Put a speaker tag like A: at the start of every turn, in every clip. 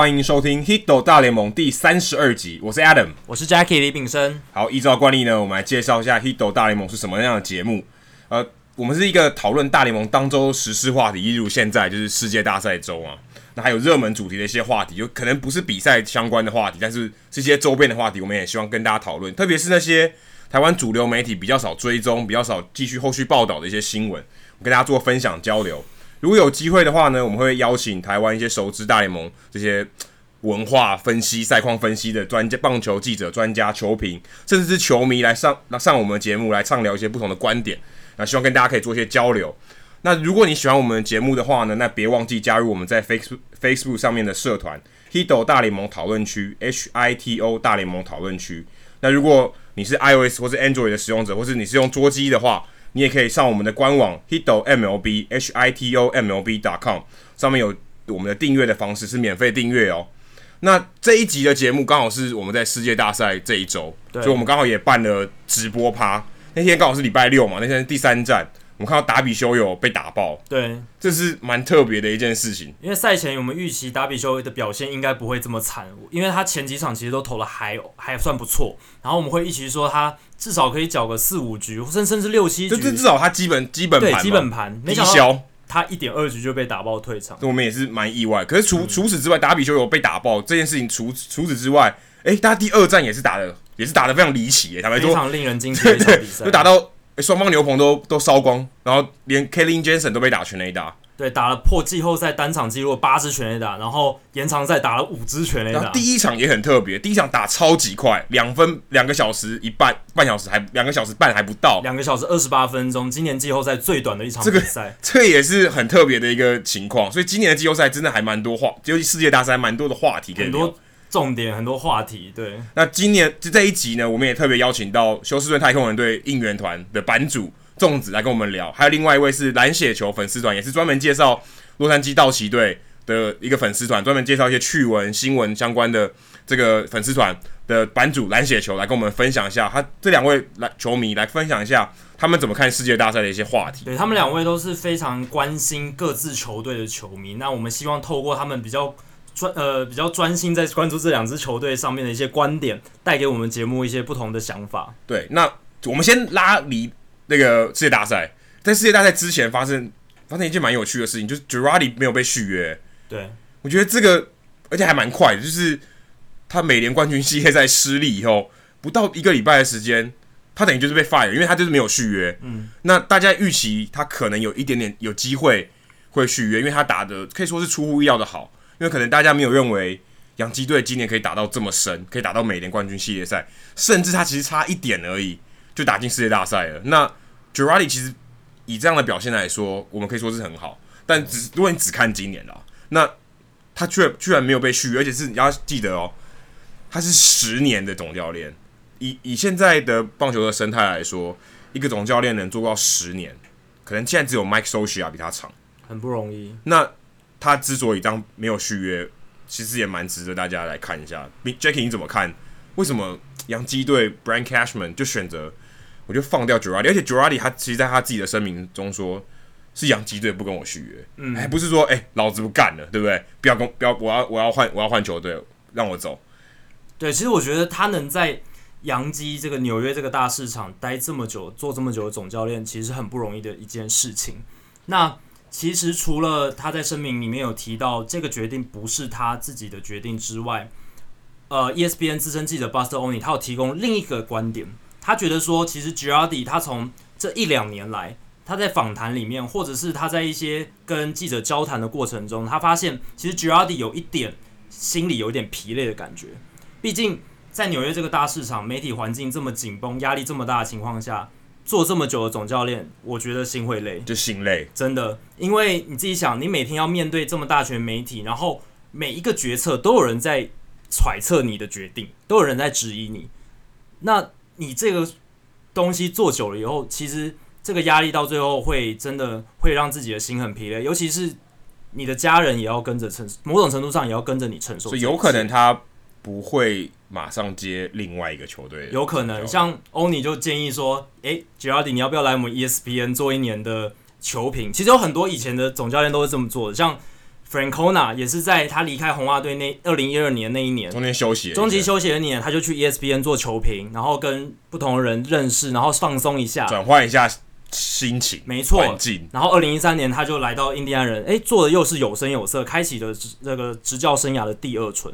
A: 欢迎收听《Hito 大联盟》第三十二集，我是 Adam，
B: 我是 Jackie 李炳生。
A: 好，依照惯例呢，我们来介绍一下《Hito 大联盟》是什么样的节目。呃，我们是一个讨论大联盟当周时事话题，例如现在就是世界大赛周啊，那还有热门主题的一些话题，有可能不是比赛相关的话题，但是是一些周边的话题，我们也希望跟大家讨论，特别是那些台湾主流媒体比较少追踪、比较少继续后续报道的一些新闻，我跟大家做分享交流。如果有机会的话呢，我们会邀请台湾一些熟知大联盟这些。文化分析、赛况分析的专家、棒球记者、专家、球评，甚至是球迷来上来上我们的节目来畅聊一些不同的观点。那希望跟大家可以做一些交流。那如果你喜欢我们的节目的话呢，那别忘记加入我们在 Facebook Facebook 上面的社团 Hito 大联盟讨论区 H I T O 大联盟讨论区。那如果你是 iOS 或是 Android 的使用者，或是你是用桌机的话，你也可以上我们的官网 Hito mlb h i t o m l b dot com，上面有我们的订阅的方式，是免费订阅哦。那这一集的节目刚好是我们在世界大赛这一周，所以我们刚好也办了直播趴。那天刚好是礼拜六嘛，那天是第三战，我们看到达比修有被打爆，
B: 对，
A: 这是蛮特别的一件事情。
B: 因为赛前我们预期达比修的表现应该不会这么惨，因为他前几场其实都投的还还算不错，然后我们会预期说他至少可以缴个四五局，甚甚至六七局，
A: 就至少他基本基本盘
B: 对基本盘没
A: 消。
B: 他一点二局就被打爆退场，
A: 我们也是蛮意外。可是除除此之外，达比修有被打爆这件事情，除除此之外，诶、欸，他第二战也是打的，也是打的非常离奇，他们
B: 非常令人惊奇的一场比赛，
A: 就打到双方牛棚都都烧光，然后连 Kelly Jensen 都被打全垒打。
B: 对，打了破季后赛单场纪录八支全垒打，然后延长赛打了五支全垒打。
A: 第一场也很特别，第一场打超级快，两分两个小时一半，半小时还两个小时半还不到，
B: 两个小时二十八分钟，今年季后赛最短的一场比赛。
A: 这个这个也是很特别的一个情况，所以今年的季后赛真的还蛮多话，尤其世界大赛蛮多的话题可以聊，
B: 很多重点，很多话题。对，
A: 那今年就这一集呢，我们也特别邀请到休斯顿太空人队应援团的版主粽子来跟我们聊，还有另外一位是蓝血球粉丝团，也是专门介绍。洛杉矶道奇队的一个粉丝团，专门介绍一些趣闻、新闻相关的这个粉丝团的版主蓝血球来跟我们分享一下，他这两位来球迷来分享一下他们怎么看世界大赛的一些话题。
B: 对，他们两位都是非常关心各自球队的球迷，那我们希望透过他们比较专呃比较专心在关注这两支球队上面的一些观点，带给我们节目一些不同的想法。
A: 对，那我们先拉离那个世界大赛，在世界大赛之前发生。发生一件蛮有趣的事情，就是 Girardi 没有被续约。
B: 对，
A: 我觉得这个而且还蛮快的，就是他美联冠军系列赛失利以后，不到一个礼拜的时间，他等于就是被 fire，因为他就是没有续约。嗯，那大家预期他可能有一点点有机会会续约，因为他打的可以说是出乎意料的好，因为可能大家没有认为洋基队今年可以打到这么深，可以打到美联冠军系列赛，甚至他其实差一点而已就打进世界大赛了。那 Girardi 其实。以这样的表现来说，我们可以说是很好。但只如果你只看今年了，那他却居然没有被续约，而且是你要记得哦，他是十年的总教练。以以现在的棒球的生态来说，一个总教练能做到十年，可能现在只有 Mike Scioscia 比他长，
B: 很不容易。
A: 那他之所以当没有续约，其实也蛮值得大家来看一下。Jackie 你怎么看？为什么洋基队 Brian Cashman 就选择？我就放掉 Girardi，而且 Girardi 他其实在他自己的声明中说，是洋基队不跟我续约，嗯，还不是说哎、欸，老子不干了，对不对？不要跟不要，我要我要换我要换球队，让我走。
B: 对，其实我觉得他能在洋基这个纽约这个大市场待这么久，做这么久的总教练，其实很不容易的一件事情。那其实除了他在声明里面有提到这个决定不是他自己的决定之外，呃，ESPN 资深记者 Buster Olney 他有提供另一个观点。他觉得说，其实 Girardi 他从这一两年来，他在访谈里面，或者是他在一些跟记者交谈的过程中，他发现其实 Girardi 有一点心里有一点疲累的感觉。毕竟在纽约这个大市场，媒体环境这么紧绷，压力这么大的情况下，做这么久的总教练，我觉得心会累，
A: 就心累，
B: 真的。因为你自己想，你每天要面对这么大群媒体，然后每一个决策都有人在揣测你的决定，都有人在质疑你，那。你这个东西做久了以后，其实这个压力到最后会真的会让自己的心很疲累，尤其是你的家人也要跟着承，某种程度上也要跟着你承受。
A: 所以有可能他不会马上接另外一个球队，
B: 有可能像欧尼就建议说：“诶，Girardi，你要不要来我们 ESPN 做一年的球评？”其实有很多以前的总教练都是这么做的，像 Francona 也是在他离开红袜队那二零一二年那一年
A: 中间休息，
B: 中期休息的那年，他就去 ESPN 做球评，然后跟不同的人认识，然后放松一下，
A: 转换一下心情，没错。
B: 然后二零一三年他就来到印第安人，哎，做的又是有声有色，开启了这个执教生涯的第二春。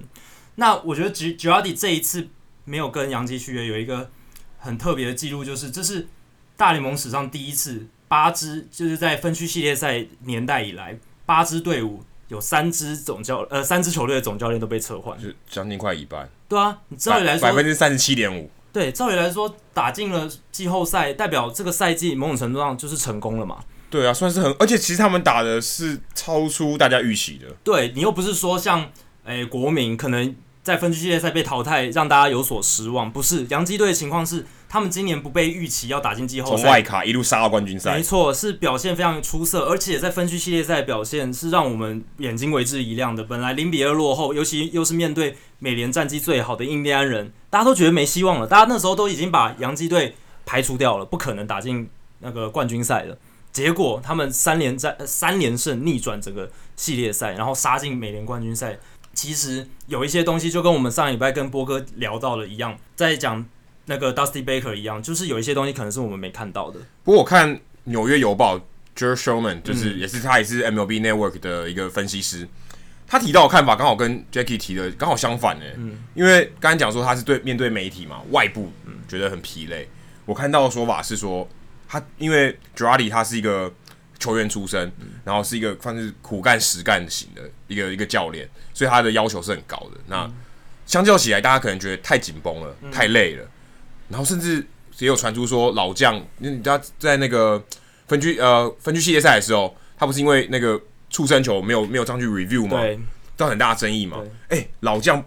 B: 那我觉得 Girardi 这一次没有跟杨基续约，有一个很特别的记录，就是这是大联盟史上第一次八支，就是在分区系列赛年代以来八支队伍。有三支总教呃，三支球队的总教练都被撤换，
A: 就将近快一半。
B: 对啊，你照理来说
A: 百分之三十七点五。
B: 对，照理来说打进了季后赛，代表这个赛季某种程度上就是成功了嘛。
A: 对啊，算是很，而且其实他们打的是超出大家预期的。
B: 对，你又不是说像诶、欸、国民可能在分区系列赛被淘汰，让大家有所失望。不是，洋基队的情况是。他们今年不被预期要打进季后赛，
A: 从外卡一路杀到冠军赛，
B: 没错，是表现非常出色，而且在分区系列赛表现是让我们眼睛为之一亮的。本来零比二落后，尤其又是面对美联战绩最好的印第安人，大家都觉得没希望了，大家那时候都已经把洋基队排除掉了，不可能打进那个冠军赛了。结果他们三连战三连胜逆转整个系列赛，然后杀进美联冠军赛。其实有一些东西就跟我们上礼拜跟波哥聊到的一样，在讲。那个 Dusty Baker 一样，就是有一些东西可能是我们没看到的。
A: 不过我看纽约邮报 Joe Showman 就是也是他也是 MLB Network 的一个分析师，他提到的看法刚好跟 Jackie 提的刚好相反诶。嗯，因为刚才讲说他是对面对媒体嘛，外部觉得很疲累。我看到的说法是说，他因为 Girardi 他是一个球员出身，然后是一个算是苦干实干型的一个一个教练，所以他的要求是很高的。那相较起来，大家可能觉得太紧绷了，太累了。然后甚至也有传出说老将，因为你知道在那个分区呃分区系列赛的时候，他不是因为那个触身球没有没有上去 review 吗？对，造成很大的争议嘛。哎，老将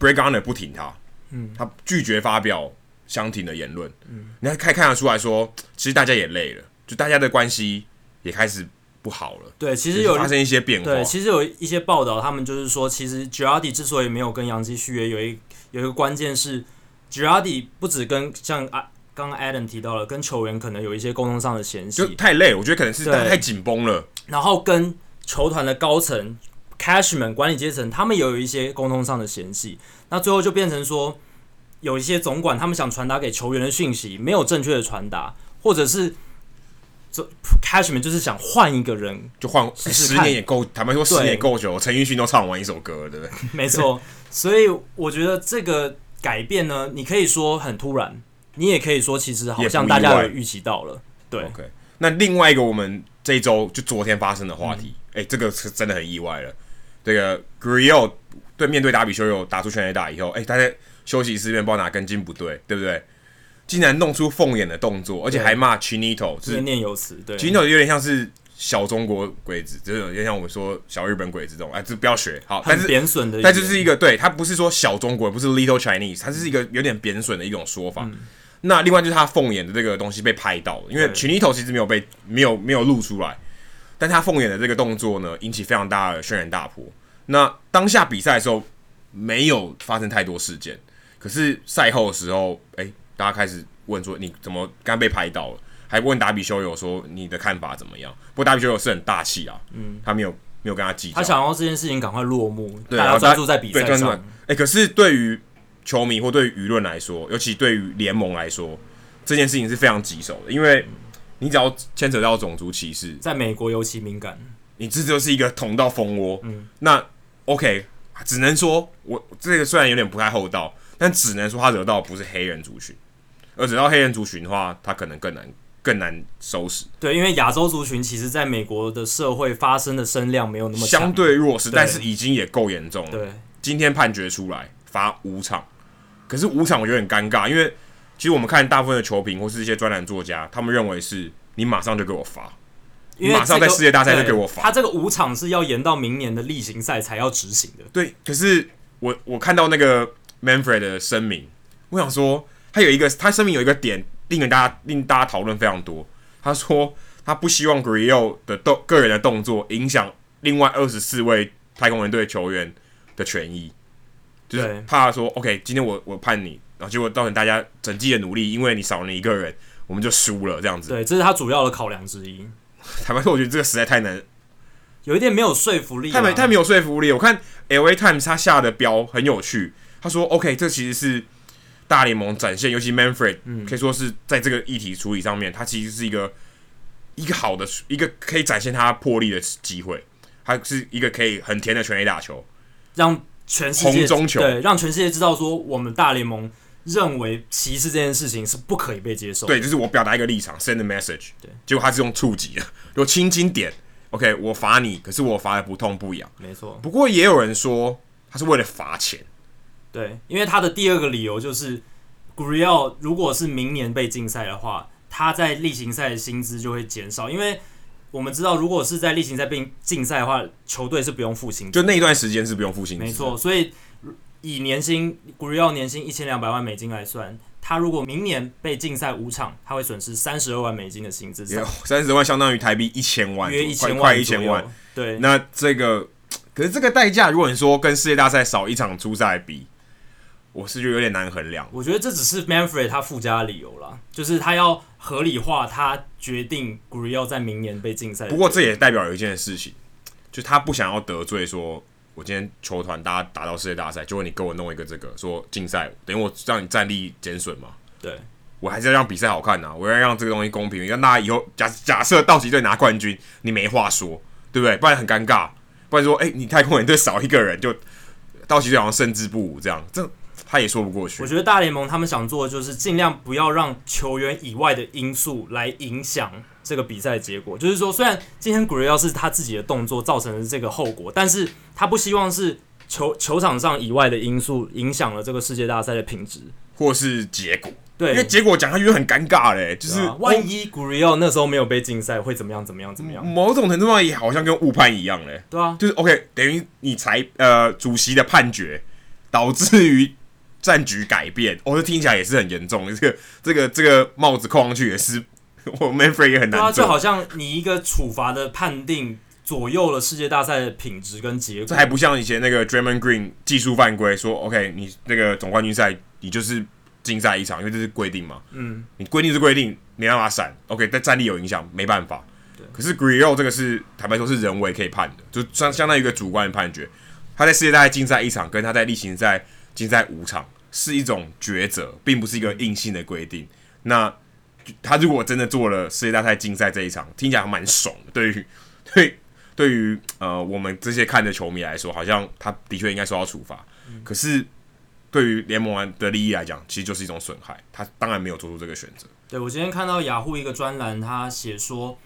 A: Brett Gardner 不挺他，嗯，他拒绝发表相挺的言论。嗯，你还可以看得出来说，其实大家也累了，就大家的关系也开始不好了。
B: 对，其实有
A: 发生一些变化。
B: 对，其实有一些报道，他们就是说，其实 Girardi 之所以没有跟杨基续约，有一有一个关键是。Girardi 不止跟像啊，刚刚 Adam 提到了，跟球员可能有一些沟通上的嫌隙，
A: 就太累，我觉得可能是太紧绷了。
B: 然后跟球团的高层、Cashman 管理阶层，他们也有一些沟通上的嫌隙。那最后就变成说，有一些总管他们想传达给球员的讯息没有正确的传达，或者是这 Cashman 就是想换一个人，
A: 就换十年也够，坦白说十年也够久，陈奕迅都唱完一首歌，对不对？
B: 没错，所以我觉得这个。改变呢？你可以说很突然，你也可以说其实好像大家有预期到了。对
A: ，OK。那另外一个我们这一周就昨天发生的话题，哎、嗯欸，这个是真的很意外了。这个 Gurriel 对面对达比修有打出全垒打以后，哎、欸，他在休息室里面不知道哪根筋不对，对不对？竟然弄出凤眼的动作，而且还骂 Chinito，
B: 念念有词。对
A: ，Chinito 有点像是。小中国鬼子，就是有点像我们说小日本鬼子这种，哎，这不要学。好，但是
B: 贬损的，
A: 但这是一个对，他不是说小中国，不是 Little Chinese，他是一个有点贬损的一种说法。嗯、那另外就是他凤眼的这个东西被拍到了，因为 Chinito 其实没有被没有没有露出来，但他凤眼的这个动作呢，引起非常大的轩然大波。那当下比赛的时候没有发生太多事件，可是赛后的时候，哎、欸，大家开始问说你怎么刚被拍到了？还问达比修友说你的看法怎么样？不过达比修友是很大气啊，嗯，他没有没有跟他计较，
B: 他想要这件事情赶快落幕，
A: 对，
B: 大家专注在比赛上。
A: 哎、欸，可是对于球迷或对于舆论来说，尤其对于联盟来说，这件事情是非常棘手的，因为你只要牵扯到种族歧视，
B: 在美国尤其敏感，
A: 你这就是一个捅到蜂窝。嗯，那 OK，只能说我这个虽然有点不太厚道，但只能说他惹到不是黑人族群，而只到黑人族群的话，他可能更难。更难收拾，
B: 对，因为亚洲族群其实在美国的社会发生的声量没有那么
A: 相对弱势，但是已经也够严重了。
B: 对，
A: 今天判决出来罚五场，可是五场我觉得很尴尬，因为其实我们看大部分的球评或是一些专栏作家，他们认为是你马上就给我罚，
B: 因为、这个、
A: 马上在世界大赛就给我罚。
B: 他这个五场是要延到明年的例行赛才要执行的。
A: 对，可是我我看到那个 Manfred 的声明，我想说他有一个他声明有一个点。令人大家令大家讨论非常多。他说他不希望 Gurriel 的动个人的动作影响另外二十四位太空人队球员的权益，就是怕说 OK，今天我我判你，然后结果造成大家整季的努力，因为你少了你一个人，我们就输了这样子。
B: 对，这是他主要的考量之一。
A: 坦白说，我觉得这个实在太难，
B: 有一点没有说服力、啊，
A: 太没太没有说服力。我看 LA Times 他下的标很有趣，他说 OK，这其实是大联盟展现，尤其 Manfred、嗯、可以说是在这个议题处理上面，他其实是一个一个好的一个可以展现他魄力的机会，他是一个可以很甜的全垒打球，
B: 让全世界
A: 红中球
B: 对，让全世界知道说我们大联盟。认为歧视这件事情是不可以被接受。
A: 对，就是我表达一个立场，send a message。
B: 对，
A: 结果他是用触及的，有轻轻点，OK，我罚你，可是我罚的不痛不痒。
B: 没错。
A: 不过也有人说他是为了罚钱。
B: 对，因为他的第二个理由就是，Gurriel 如果是明年被禁赛的话，他在例行赛的薪资就会减少，因为我们知道，如果是在例行赛被禁赛的话，球队是不用付薪资，
A: 就那一段时间是不用付薪资。
B: 没错，所以。以年薪 Gurriel 年薪一千两百万美金来算，他如果明年被禁赛五场，他会损失三十二万美金的薪资。
A: 三十万相当于台币一千万，
B: 约一千万，
A: 快一千万。
B: 对，
A: 那这个可是这个代价，如果你说跟世界大赛少一场出赛比，我是觉得有点难衡量。
B: 我觉得这只是 Manfred 他附加的理由啦，就是他要合理化他决定 Gurriel 在明年被禁赛。
A: 不过这也代表有一件事情，就他不想要得罪说。我今天球团大家打到世界大赛，就问你给我弄一个这个说禁赛，等于我让你战力减损嘛？
B: 对，
A: 我还是要让比赛好看呐、啊，我要让这个东西公平，让大家以后假假设道奇队拿冠军，你没话说，对不对？不然很尴尬，不然说哎、欸，你太空人队少一个人就道奇队好像胜之不武这样，这他也说不过去。
B: 我觉得大联盟他们想做的就是尽量不要让球员以外的因素来影响这个比赛结果，就是说，虽然今天 Gurriel 是他自己的动作造成的这个后果，但是他不希望是球 球场上以外的因素影响了这个世界大赛的品质，
A: 或是结果。
B: 对，
A: 因为结果讲下去很尴尬嘞，就是、啊、
B: 万一 Gurriel 那时候没有被禁赛，会怎么样？怎么样？怎么样？
A: 某种程度上也好像跟误判一样嘞。
B: 对啊，
A: 就是 OK，等于你裁呃主席的判决导致于战局改变，哦，这听起来也是很严重。这个这个这个帽子扣上去也是。我 Manfred 也很难做，
B: 就好像你一个处罚的判定左右了世界大赛的品质跟结果。
A: 这还不像以前那个 Draymond Green 技术犯规，说 OK，你那个总冠军赛你就是竞赛一场，因为这是规定嘛。嗯，你规定是规定，没办法闪。OK，但战力有影响，没办法。对。可是 Gurriel 这个是坦白说是人为可以判的，就相相当于一个主观的判决。他在世界大赛竞赛一场，跟他在例行赛竞赛五场是一种抉择，并不是一个硬性的规定。那。他如果真的做了世界大赛禁赛这一场，听起来蛮爽。对于 对对于呃我们这些看的球迷来说，好像他的确应该受到处罚。可是对于联盟的利益来讲，其实就是一种损害。他当然没有做出这个选择。
B: 对，我今天看到雅虎一个专栏，他写说，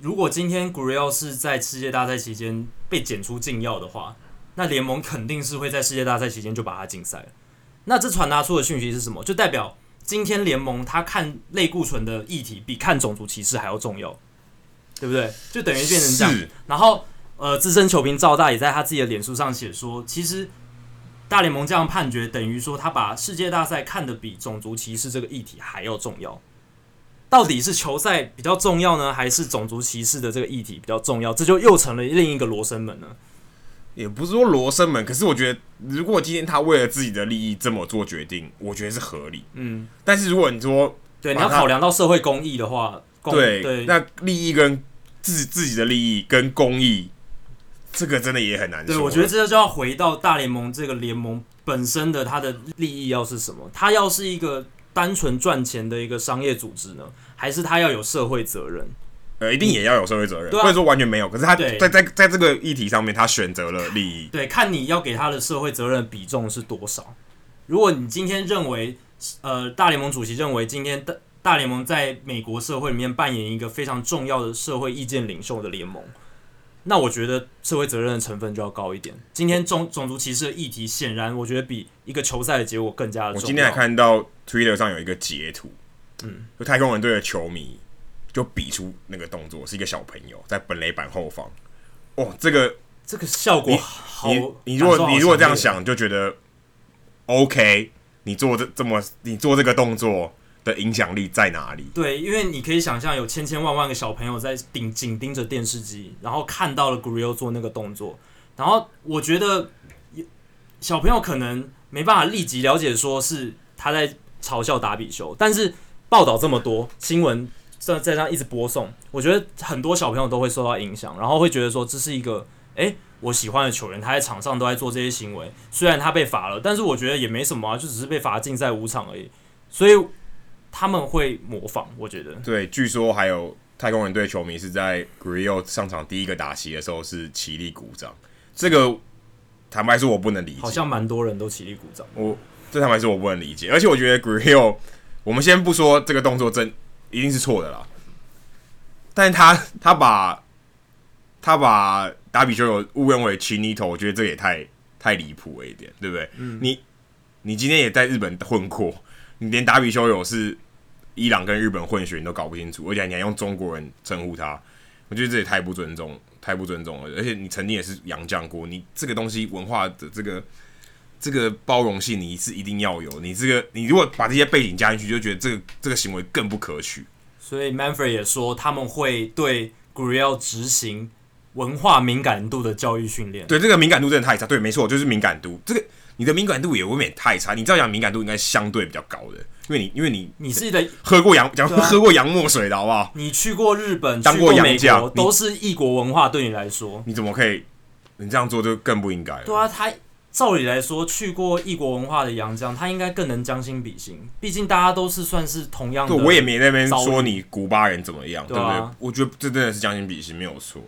B: 如果今天 Gurriel 是在世界大赛期间被检出禁药的话，那联盟肯定是会在世界大赛期间就把他禁赛了。那这传达出的讯息是什么？就代表。今天联盟他看类固醇的议题比看种族歧视还要重要，对不对？就等于变成这样。然后，呃，资深球评赵大也在他自己的脸书上写说，其实大联盟这样判决等于说他把世界大赛看得比种族歧视这个议题还要重要。到底是球赛比较重要呢，还是种族歧视的这个议题比较重要？这就又成了另一个罗生门了。
A: 也不是说罗生门，可是我觉得，如果今天他为了自己的利益这么做决定，我觉得是合理。嗯，但是如果你说，
B: 对，你要考量到社会公益的话，
A: 对
B: 对，
A: 那利益跟自自己的利益跟公益，这个真的也很难说。
B: 对，我觉得这就要回到大联盟这个联盟本身的它的利益要是什么？它要是一个单纯赚钱的一个商业组织呢，还是它要有社会责任？
A: 呃，一定也要有社会责任，或者说完全没有。可是他在在在这个议题上面，他选择了利益。
B: 对，看你要给他的社会责任比重是多少。如果你今天认为，呃，大联盟主席认为今天大大联盟在美国社会里面扮演一个非常重要的社会意见领袖的联盟，那我觉得社会责任的成分就要高一点。今天种种族歧视的议题，显然我觉得比一个球赛的结果更加的重要。
A: 我今天还看到 Twitter 上有一个截图，嗯，就太空人队的球迷。就比出那个动作，是一个小朋友在本垒板后方。哦，这个
B: 这个效果好，
A: 你你如果你如果这样想，就觉得 OK。你做这这么，你做这个动作的影响力在哪里？
B: 对，因为你可以想象，有千千万万个小朋友在盯紧盯着电视机，然后看到了 Gurriel 做那个动作，然后我觉得小朋友可能没办法立即了解说是他在嘲笑达比修，但是报道这么多新闻。在在这样一直播送，我觉得很多小朋友都会受到影响，然后会觉得说这是一个哎、欸、我喜欢的球员，他在场上都在做这些行为，虽然他被罚了，但是我觉得也没什么啊，就只是被罚禁赛五场而已，所以他们会模仿，我觉得。
A: 对，据说还有太空人队球迷是在 Gurriel 上场第一个打席的时候是起立鼓掌，这个坦白说我不能理解，
B: 好像蛮多人都起立鼓掌，
A: 我这坦白说我不能理解，而且我觉得 Gurriel，我们先不说这个动作真。一定是错的啦，但是他他把他把达比修有误认为 Chinito，我觉得这也太太离谱了一点，对不对？嗯、你你今天也在日本混过，你连达比修有是伊朗跟日本混血你都搞不清楚，而且你还用中国人称呼他，我觉得这也太不尊重，太不尊重了。而且你曾经也是洋将过，你这个东西文化的这个这个包容性你是一定要有，你这个你如果把这些背景加进去，就觉得这个这个行为更不可取。
B: 所以 Manfred 也说他们会对 Gurriel 执行文化敏感度的教育训练。
A: 对，这个敏感度真的太差。对，没错，就是敏感度。这个你的敏感度也未免太差。你这样讲敏感度应该相对比较高的，因为你因为你
B: 你是的
A: 喝过洋讲喝过洋墨水的好不好？
B: 你去过日本，
A: 当过洋
B: 将，都是异国文化，对你来说，
A: 你怎么可以？你这样做就更不应该了。
B: 对啊，他。照理来说，去过异国文化的杨绛，他应该更能将心比心。毕竟大家都是算是同样的。
A: 对，我也没那边说你古巴人怎么样，对，啊、对不对？我觉得这真的是将心比心，没有错。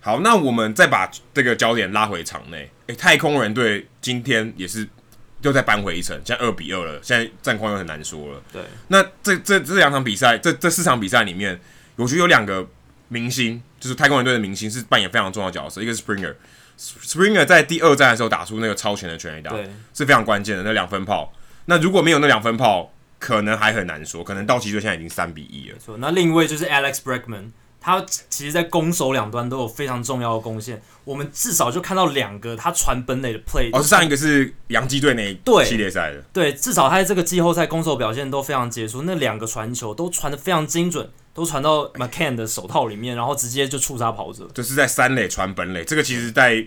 A: 好，那我们再把这个焦点拉回场内。诶，太空人队今天也是又再扳回一城，现在二比二了。现在战况又很难说了。
B: 对，
A: 那这这这两场比赛，这这四场比赛里面，我觉得有两个明星，就是太空人队的明星，是扮演非常重要的角色。一个是 Springer。Springer 在第二战的时候打出那个超前的全垒打，对，是非常关键的那两分炮。那如果没有那两分炮，可能还很难说。可能道奇队现在已经三比一了。
B: 没错，那另一位就是 Alex Bregman，他其实，在攻守两端都有非常重要的贡献。我们至少就看到两个他传本垒的 play。
A: 哦，上一个是洋基队那一系列赛的
B: 对。对，至少他在这个季后赛攻守表现都非常杰出。那两个传球都传得非常精准，都传到 McCann 的手套里面，然后直接就触杀跑者。
A: 就是在三垒传本垒，这个其实在。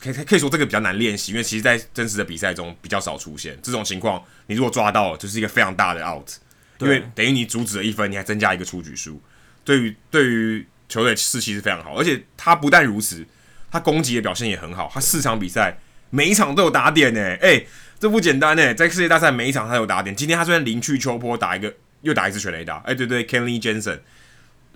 A: 可以可以说这个比较难练习，因为其实，在真实的比赛中比较少出现这种情况。你如果抓到了，就是一个非常大的 out，因为等于你阻止了一分，你还增加一个出局数。对于对于球队士气是非常好，而且他不但如此，他攻击的表现也很好。他四场比赛每一场都有打点呢，诶、欸，这不简单呢。在世界大赛每一场他有打点。今天他虽然零去秋波打一个，又打一次全垒打，哎、欸，对对，Kenley Jensen，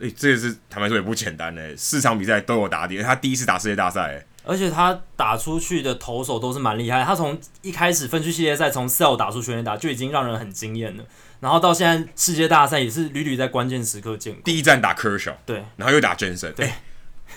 A: 哎、欸，这个是坦白说也不简单呢。四场比赛都有打点，他第一次打世界大赛。
B: 而且他打出去的投手都是蛮厉害，他从一开始分区系列赛从 sell 打出全垒打就已经让人很惊艳了，然后到现在世界大赛也是屡屡在关键时刻见。
A: 第一站打 Kershaw，
B: 对，
A: 然后又打 Jensen，
B: 对，
A: 欸、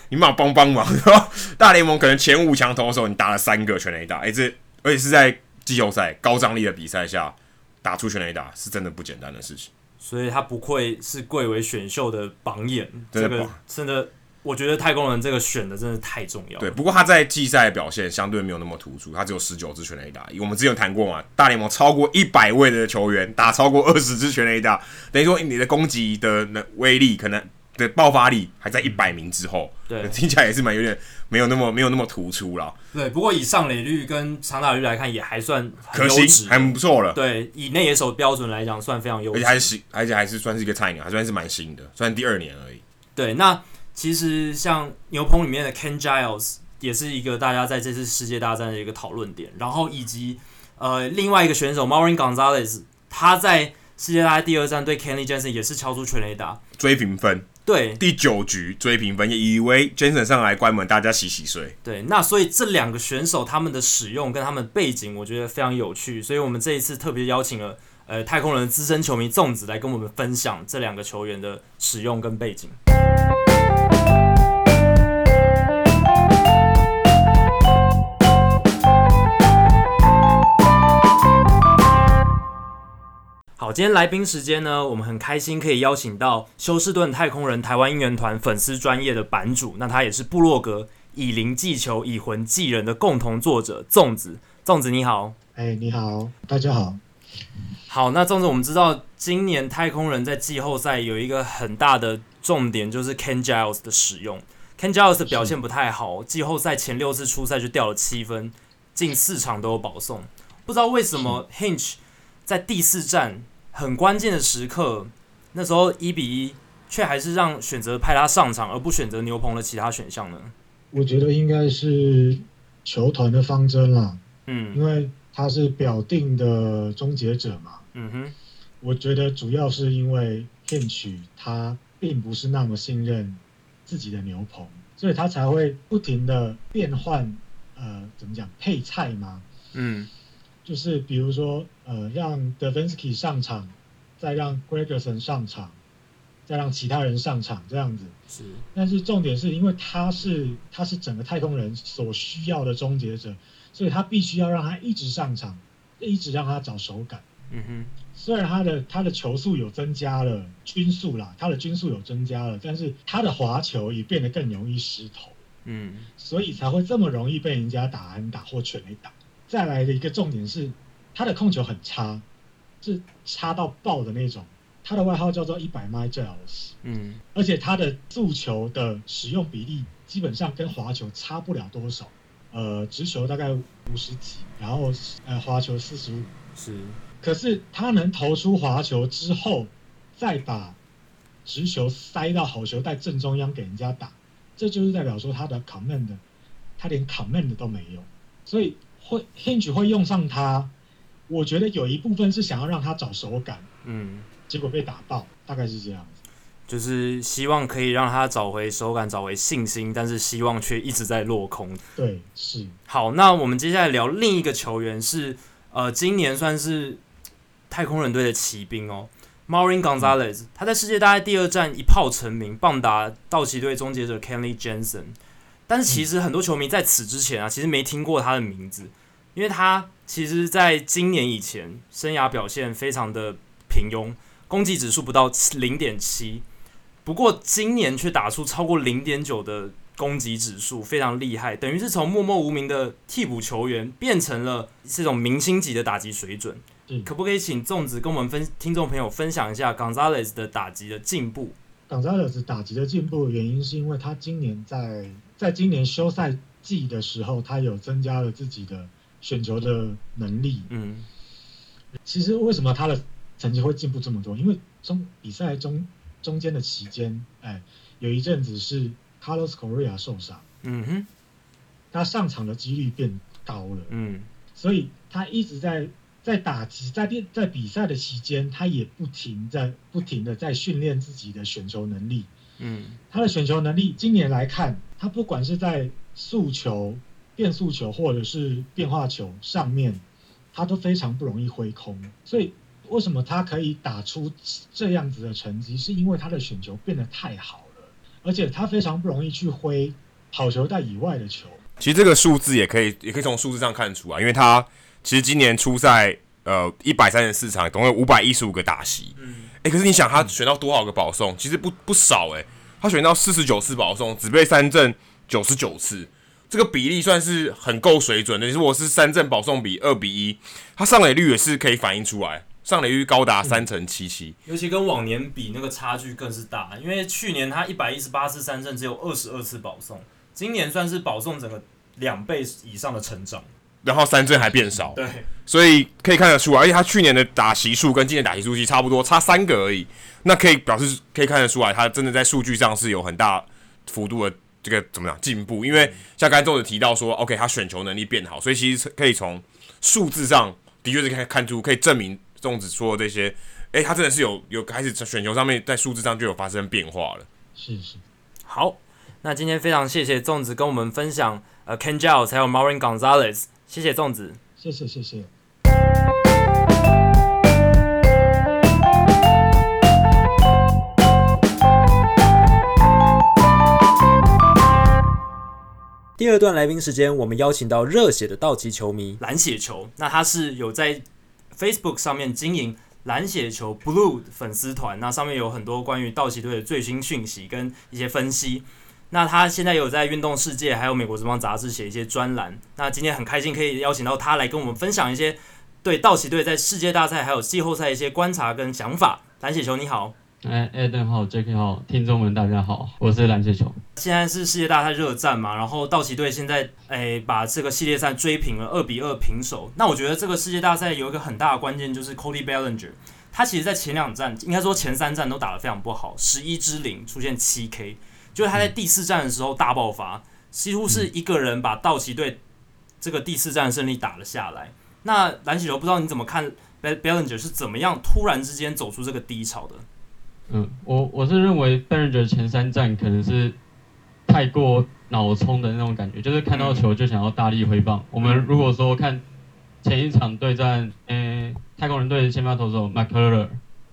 A: 你们帮帮忙，大联盟可能前五强投手你打了三个全垒打，哎、欸，这而且是在季后赛高张力的比赛下打出全垒打，是真的不简单的事情。
B: 所以他不愧是贵为选秀的榜眼，这个真的。我觉得太空人这个选的真的太重要了。
A: 对，不过他在季赛的表现相对没有那么突出，他只有十九支全垒打。我们之前有谈过嘛，大联盟超过一百位的球员打超过二十支全垒打，等于说你的攻击的威力可能的爆发力还在一百名之后。
B: 对，
A: 听起来也是蛮有点没有那么没有那么突出了。
B: 对，不过以上垒率跟长打率来看，也还算很
A: 可行，还不错了。
B: 对，以内野手标准来讲，算非常优，
A: 而且还是新，而且还是算是一个菜鸟，还算是蛮新的，算第二年而已。
B: 对，那。其实像牛棚里面的 Ken Giles 也是一个大家在这次世界大战的一个讨论点，然后以及呃另外一个选手 Marwin Gonzalez，他在世界大赛第二战对 Kenley Jensen 也是敲出全垒打
A: 追平分，
B: 对，
A: 第九局追平分，也以为 Jansen 上来关门，大家洗洗睡。
B: 对，那所以这两个选手他们的使用跟他们背景，我觉得非常有趣，所以我们这一次特别邀请了呃太空人的资深球迷粽子来跟我们分享这两个球员的使用跟背景。好，今天来宾时间呢，我们很开心可以邀请到休斯顿太空人台湾应援团粉丝专业的版主，那他也是部落格以灵祭球，以魂祭人的共同作者粽子。粽子你好，
C: 哎，你好，大家好。
B: 好，那粽子，我们知道今年太空人在季后赛有一个很大的重点，就是 Ken Giles 的使用。Ken Giles 的表现不太好，季后赛前六次出赛就掉了七分，近四场都有保送。不知道为什么 Hinch 在第四战。很关键的时刻，那时候一比一，却还是让选择派他上场，而不选择牛棚的其他选项呢？
C: 我觉得应该是球团的方针啦。
B: 嗯，
C: 因为他是表定的终结者嘛。
B: 嗯哼，
C: 我觉得主要是因为 Hinch 他并不是那么信任自己的牛棚，所以他才会不停的变换，呃，怎么讲配菜嘛。
B: 嗯，
C: 就是比如说，呃，让 d e v i n s k y 上场，再让 Gregerson 上场，再让其他人上场，这样子。
B: 是。
C: 但是重点是因为他是他是整个太空人所需要的终结者，所以他必须要让他一直上场，一直让他找手感。
B: 嗯哼。
C: 虽然他的他的球速有增加了，均速啦，他的均速有增加了，但是他的滑球也变得更容易失投。
B: 嗯。所
C: 以才会这么容易被人家打安打或全垒打。再来的一个重点是，他的控球很差，是差到爆的那种。他的外号叫做一百 miles，
B: 嗯，
C: 而且他的速球的使用比例基本上跟滑球差不了多少。呃，直球大概五十几，然后呃滑球四十五。
B: 是，
C: 可是他能投出滑球之后，再把直球塞到好球带正中央给人家打，这就是代表说他的 command，他连 command 都没有，所以。会 hinge 会用上他，我觉得有一部分是想要让他找手感，
B: 嗯，
C: 结果被打爆，大概是这样子，
B: 就是希望可以让他找回手感，找回信心，但是希望却一直在落空。
C: 对，是。
B: 好，那我们接下来聊另一个球员是，呃，今年算是太空人队的骑兵哦，Marwin Gonzalez，、嗯、他在世界大赛第二战一炮成名，棒打道奇队终结者 Kenley Jensen。但是其实很多球迷在此之前啊，其实没听过他的名字，因为他其实在今年以前生涯表现非常的平庸，攻击指数不到零点七，不过今年却打出超过零点九的攻击指数，非常厉害，等于是从默默无名的替补球员变成了这种明星级的打击水准。可不可以请粽子跟我们分听众朋友分享一下 Gonzalez 的打击的进步
C: ？Gonzalez 打击的进步的原因是因为他今年在在今年休赛季的时候，他有增加了自己的选球的能力。
B: 嗯，
C: 其实为什么他的成绩会进步这么多？因为中比赛中中间的期间，哎，有一阵子是 Carlos Correa 受伤，
B: 嗯哼，
C: 他上场的几率变高了，
B: 嗯，
C: 所以他一直在。在打击在练在比赛的期间，他也不停在不停的在训练自己的选球能力。
B: 嗯，
C: 他的选球能力今年来看，他不管是在速球、变速球或者是变化球上面，他都非常不容易挥空。所以为什么他可以打出这样子的成绩，是因为他的选球变得太好了，而且他非常不容易去挥好球带以外的球。
A: 其实这个数字也可以也可以从数字上看出啊，因为他。其实今年初赛，呃，一百三十四场，总共有五百一十五个打席。
B: 嗯，
A: 哎、欸，可是你想他选到多少个保送？其实不不少哎、欸，他选到四十九次保送，只被三振九十九次，这个比例算是很够水准的。如果是三振保送比二比一，他上垒率也是可以反映出来，上垒率高达三成七七。
B: 尤其跟往年比，那个差距更是大，因为去年他一百一十八次三振只有二十二次保送，今年算是保送整个两倍以上的成长。
A: 然后三振还变少，
B: 对，
A: 所以可以看得出来，而且他去年的打席数跟今年打席数其实差不多，差三个而已。那可以表示可以看得出来，他真的在数据上是有很大幅度的这个怎么讲进步。因为像刚才粽子提到说，OK，他选球能力变好，所以其实可以从数字上的确是可以看出，可以证明粽子说的这些，诶，他真的是有有开始选球上面在数字上就有发生变化了。
C: 是是，
B: 好，那今天非常谢谢粽子跟我们分享呃 Ken Giles 还有 Marwin Gonzalez。谢谢粽子，
C: 谢谢谢谢。
B: 第二段来宾时间，我们邀请到热血的道奇球迷蓝血球，那他是有在 Facebook 上面经营蓝血球 Blue 粉丝团，那上面有很多关于道奇队的最新讯息跟一些分析。那他现在有在《运动世界》还有《美国之邦杂志》写一些专栏。那今天很开心可以邀请到他来跟我们分享一些对道奇队在世界大赛还有季后赛一些观察跟想法。蓝血球你好，
D: 哎，Adam 好，Jacky 好，听众们大家好，我是蓝血球。
B: 现在是世界大赛热战嘛，然后道奇队现在哎把这个系列赛追平了二比二平手。那我觉得这个世界大赛有一个很大的关键就是 Cody Bellinger。他其实，在前两战，应该说前三战都打得非常不好，十一支零出现七 K，就是他在第四战的时候大爆发，几乎是一个人把道奇队这个第四战胜利打了下来。那蓝血球不知道你怎么看，Bellinger 是怎么样突然之间走出这个低潮的？
D: 嗯，我我是认为 Bellinger 前三战可能是太过脑冲的那种感觉，就是看到球就想要大力挥棒。我们如果说看前一场对战，嗯，太空人队的先发投手 McCuller，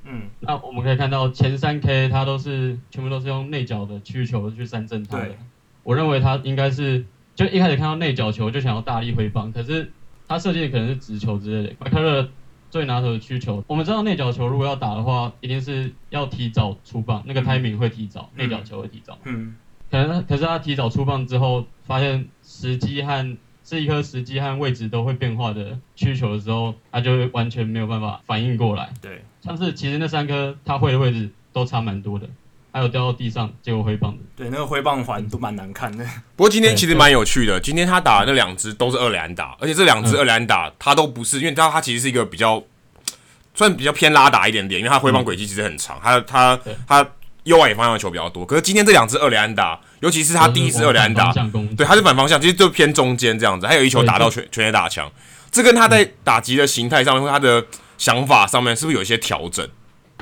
D: 嗯，那我们可以看到前三 K 他都是全部都是用内角的曲球去三振他的。对我认为他应该是就一开始看到内角球就想要大力挥棒，可是。他设计的可能是直球之类的，麦克勒最拿手的曲球。我们知道内角球如果要打的话，一定是要提早出棒，那个 timing 会提早，内角、嗯、球会提早。嗯，可能可是他提早出棒之后，发现时机和这一颗时机和位置都会变化的需求的时候，他就会完全没有办法反应过来。对，像是其实那三颗他会的位置都差蛮多的。还有掉到地上，结果挥棒的。对，那个挥棒环都蛮难看的。
A: 不过今天其实蛮有趣的，今天他打的那两只都是二垒安打，而且这两只二垒安打他都不是，因为他他其实是一个比较算比较偏拉打一点点，因为他挥棒轨迹其实很长，他他他右外野方向的球比较多。可是今天这两只二垒安打，尤其是他第一次二垒安打，对，他是反方向，其实就偏中间这样子，还有一球打到全全垒打墙，这跟他在打击的形态上面或他的想法上面是不是有一些调整？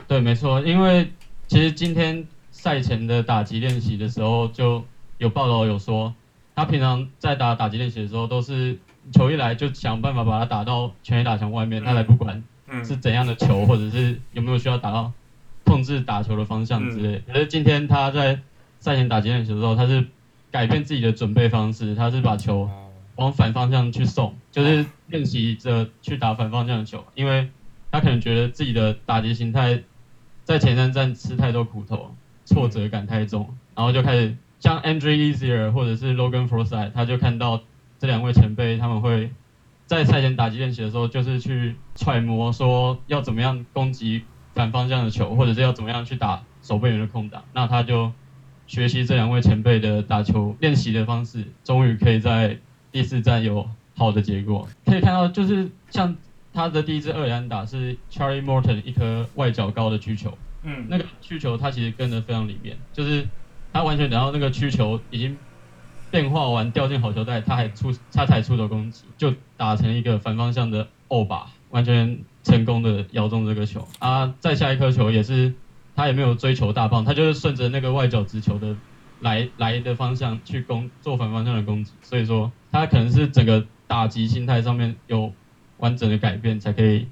D: 对，没错，因为其实今天。赛前的打击练习的时候，就有报道有说，他平常在打打击练习的时候，都是球一来就想办法把它打到全垒打墙外面，他才不管是怎样的球，或者是有没有需要打到控制打球的方向之类。可是今天他在赛前打击练习的时候，他是改变自己的准备方式，他是把球往反方向去送，就是练习着去打反方向的球，因为他可能觉得自己的打击形态在前三站吃太多苦头。挫折感太重，然后就开始像 Andre Ethier 或者是 Logan Forsyth，他就看到这两位前辈他们会在赛前打击练习的时候，就是去揣摩说要怎么样攻击反方向的球，或者是要怎么样去打守备员的空档。那他就学习这两位前辈的打球练习的方式，终于可以在第四站有好的结果。可以看到，就是像他的第一支二连打是 Charlie Morton 一颗外角高的曲球。嗯，那个曲球它其实跟得非常里面，就是他完全等到那个曲球已经变化完掉进好球带，他还出他才出手攻击，就打成一个反方向的欧巴，完全成功的摇中这个球啊！再下一颗球也是他也没有追求大棒，他就是顺着那个外角直球的来来的方向去攻做反方向的攻击，所以说他可能是整个打击心态上面有完整的改变，才可以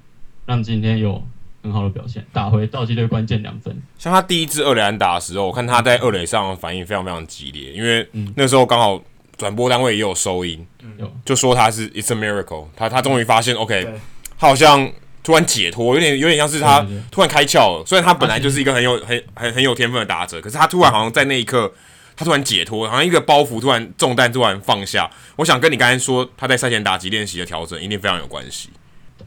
D: 让今天有。很好的表现，打回道奇队关键两分。
A: 像他第一支二垒安打的时候，我看他在二垒上反应非常非常激烈，因为那时候刚好转播单位也有收音，嗯、就说他是 It's a miracle，他他终于发现、嗯、OK，他好像突然解脱，有点有点像是他突然开窍了。虽然他本来就是一个很有很很很有天分的打者，可是他突然好像在那一刻，他突然解脱，好像一个包袱突然重担突然放下。我想跟你刚才说他在赛前打击练习的调整，一定非常有关系。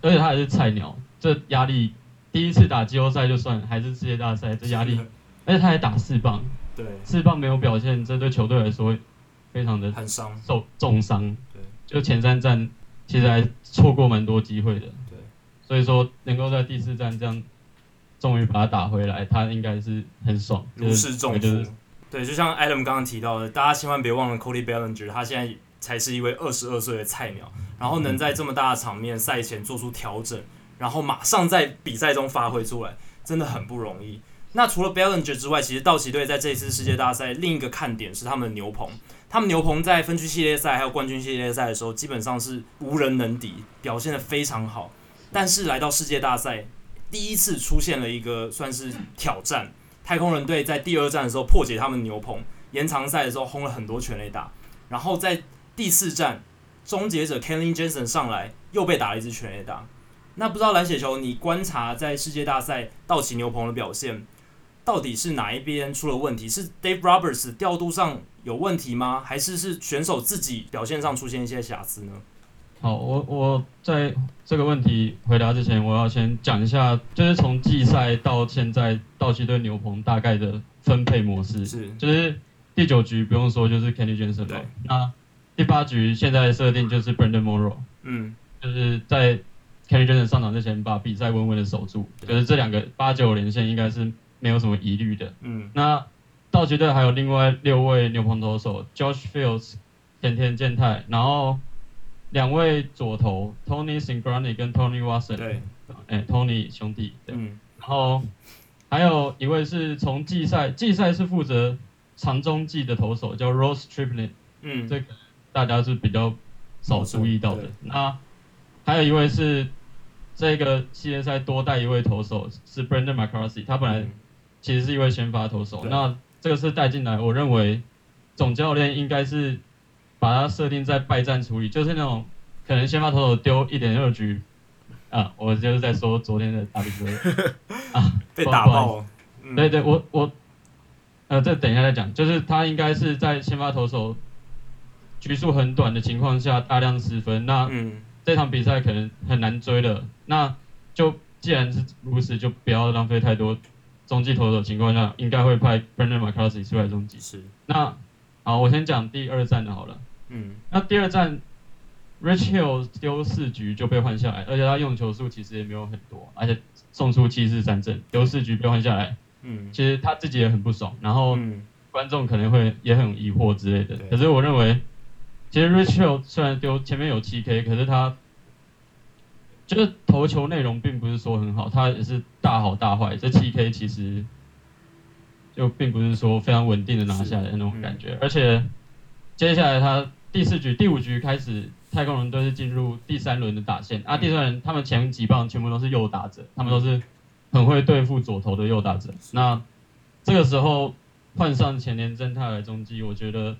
D: 而且他还是菜鸟，这压力。第一次打季后赛就算，还是世界大赛，这压力，而且他还打四棒，对，四棒没有表现，这对球队来说非常的很伤，受重伤，对，就前三战其实还错过蛮多机会的，对，所以说能够在第四战这样终于把他打回来，他应该是很爽，
B: 如释重负，对，就像 Adam 刚刚提到的，大家千万别忘了 Cody Bellinger，他现在才是一位二十二岁的菜鸟，然后能在这么大的场面赛前做出调整。然后马上在比赛中发挥出来，真的很不容易。那除了 Bellinger 之外，其实道奇队在这次世界大赛另一个看点是他们的牛棚。他们牛棚在分区系列赛还有冠军系列赛的时候，基本上是无人能敌，表现的非常好。但是来到世界大赛，第一次出现了一个算是挑战。太空人队在第二战的时候破解他们牛棚，延长赛的时候轰了很多全垒打。然后在第四战，终结者 Kenley Jansen 上来又被打了一支全垒打。那不知道蓝血球，你观察在世界大赛道奇牛棚的表现，到底是哪一边出了问题？是 Dave Roberts 调度上有问题吗？还是是选手自己表现上出现一些瑕疵呢？
D: 好，我我在这个问题回答之前，我要先讲一下，就是从季赛到现在道奇队牛棚大概的分配模式是，就是第九局不用说，就是 Kenley Jansen 对，那第八局现在设定就是 Brandon Morrow，嗯，就是在。Kenny Jensen 上场之前把比赛稳稳的守住，就是这两个八九连线应该是没有什么疑虑的。
B: 嗯，
D: 那道奇队还有另外六位牛棚投手，Josh Fields、田田健太，然后两位左投 Tony Singrani 跟 Tony Watson，
B: 对，
D: 哎，Tony 兄弟，对，
B: 嗯，
D: 然后还有一位是从季赛，季赛是负责长中继的投手，叫 Ross Stripling，
B: 嗯，
D: 这个大家是比较少注意到的。
B: 对。
D: 那还有一位是这个系列赛多带一位投手是 Brandon McCarthy，他本来其实是一位先发投手，那这个是带进来，我认为总教练应该是把它设定在败战处理，就是那种可能先发投手丢一点二局啊，我就是在说昨天的大比分 啊，
B: 被打爆。嗯、
D: 对对，我我呃，这等一下再讲，就是他应该是在先发投手局数很短的情况下大量失分，那
B: 嗯，
D: 这场比赛可能很难追了，那就既然是如此，就不要浪费太多中继投手的情况下，应该会派 Brandon McCarthy 出来中继。
B: 是，
D: 那好，我先讲第二站的好了。
B: 嗯，
D: 那第二站，Rich Hill 丢四局就被换下来，而且他用球数其实也没有很多，而且送出七次三振，丢四局被换下来，
B: 嗯，
D: 其实他自己也很不爽，然后
B: 嗯，
D: 观众可能会也很疑惑之类的。
B: 对
D: 可是我认为，其实 Rich Hill 虽然丢前面有七 K，可是他就是投球内容并不是说很好，他也是大好大坏。这七 K 其实就并不是说非常稳定的拿下来的那种感觉，而且接下来他第四局、第五局开始，太空人队是进入第三轮的打线啊。第三轮他们前几棒全部都是右打者，他们都是很会对付左投的右打者。那这个时候换上前田健太来中继，我觉得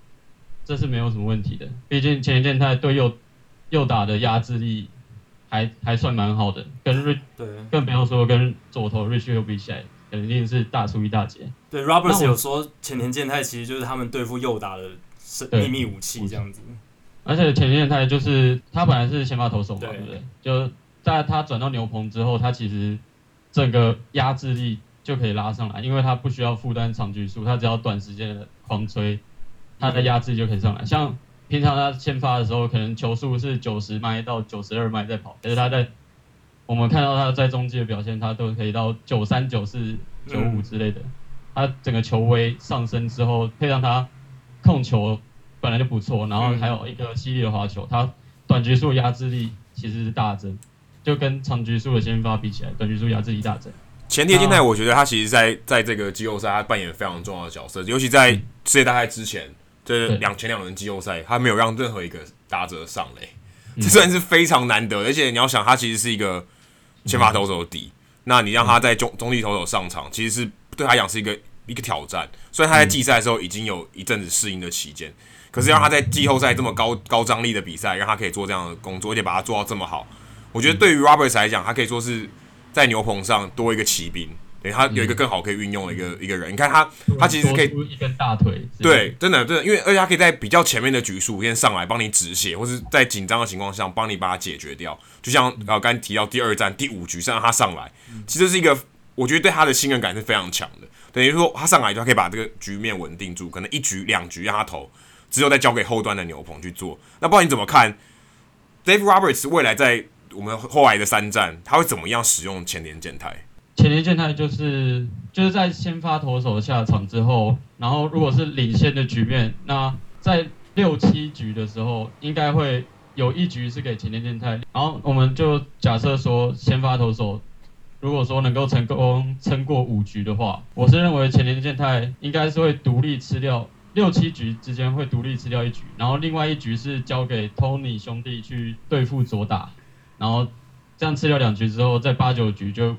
D: 这是没有什么问题的。毕竟前田健太对右右打的压制力还还算蛮好的，跟瑞
B: 对
D: 更不要说跟左投 Rich Hill 比起来，肯定是大出一大截。
B: 对，Roberts 有说前田健太其实就是他们对付右打的是秘密武器这样子。
D: 而且前田健太就是他本来是先发投手嘛，
B: 对
D: 对不对？就在他转到牛棚之后，他其实整个压制力就可以拉上来，因为他不需要负担长局数，他只要短时间的狂吹，他的压制就可以上来。像平常他先发的时候，可能球速是九十迈到九十二迈在跑，可是他在我们看到他在中继的表现，他都可以到九三、九四、九五之类的。他整个球威上升之后，配上他控球本来就不错，然后还有一个犀利的滑球，他短局数压制力其实是大增，就跟长局数的先发比起来，短局数压制力大增。
A: 前田健太，我觉得他其实在在这个季后赛他扮演非常重要的角色，尤其在世界大赛之前。这两前两轮季后赛，他没有让任何一个打者上垒，这算是非常难得。而且你要想，他其实是一个先发投手的底，那你让他在中中继投手上场，其实是对他讲是一个一个挑战。虽然他在季赛的时候已经有一阵子适应的期间，可是让他在季后赛这么高高张力的比赛，让他可以做这样的工作，而且把它做到这么好，我觉得对于 Roberts 来讲，他可以说是在牛棚上多一个骑兵。对，他有一个更好可以运用的一个、嗯、一个人，你看他，他其实可以
D: 一根大腿，
A: 对，真的真的，因为而且他可以在比较前面的局数先上来帮你止血，或是在紧张的情况下帮你把它解决掉。就像呃刚才提到第二战第五局，是让他上来，其实是一个我觉得对他的信任感是非常强的。等于说他上来就可以把这个局面稳定住，可能一局两局让他投，之后再交给后端的牛棚去做。那不知道你怎么看，Dave Roberts 未来在我们后来的三战，他会怎么样使用前田健太？
D: 前田健太就是就是在先发投手下场之后，然后如果是领先的局面，那在六七局的时候，应该会有一局是给前田健太。然后我们就假设说，先发投手如果说能够成功撑过五局的话，我是认为前田健太应该是会独立吃掉六七局之间会独立吃掉一局，然后另外一局是交给 Tony 兄弟去对付左打，然后这样吃掉两局之后，在八九局就。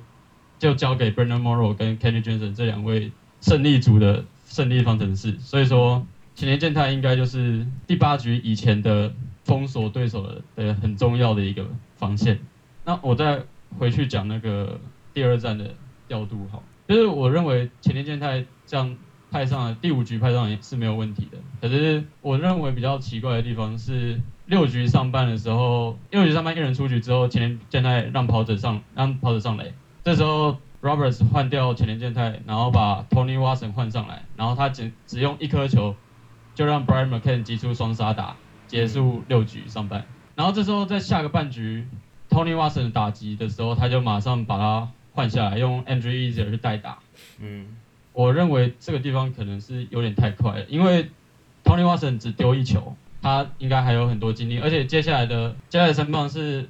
D: 就交给 Brandon Morrow 跟 Kenny Jensen 这两位胜利组的胜利方程式，所以说前田健太应该就是第八局以前的封锁对手的的很重要的一个防线。那我再回去讲那个第二战的调度，好，就是我认为前田健太这样派上来第五局派上来是没有问题的。可是我认为比较奇怪的地方是六局上半的时候，六局上半一人出局之后，前田健太让跑者上让跑者上垒。这时候，Roberts 换掉前田健太，然后把 Tony Watson 换上来，然后他只只用一颗球，就让 Brian McCann 击出双杀打，结束六局上半。然后这时候在下个半局 Tony Watson 打击的时候，他就马上把他换下来，用 Andrew Easer 去代打。
B: 嗯，
D: 我认为这个地方可能是有点太快了，因为 Tony Watson 只丢一球，他应该还有很多精力，而且接下来的接下来的三棒是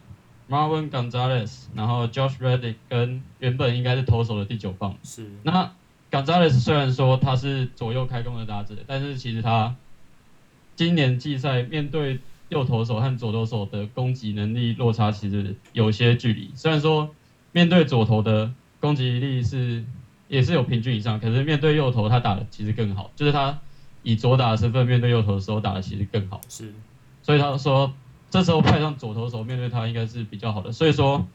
D: Marwin Gonzalez，然后 Josh Reddick 跟原本应该是投手的第九棒。
B: 是。
D: 那 Gonzalez 虽然说他是左右开弓的打者，但是其实他今年季赛面对右投手和左投手的攻击能力落差其实有些距离。虽然说面对左投的攻击力是也是有平均以上，可是面对右投他打的其实更好，就是他以左打的身份面对右投的时候打的其实更好。
B: 是，
D: 所以他说这时候派上左投手面对他应该是比较好的。所以说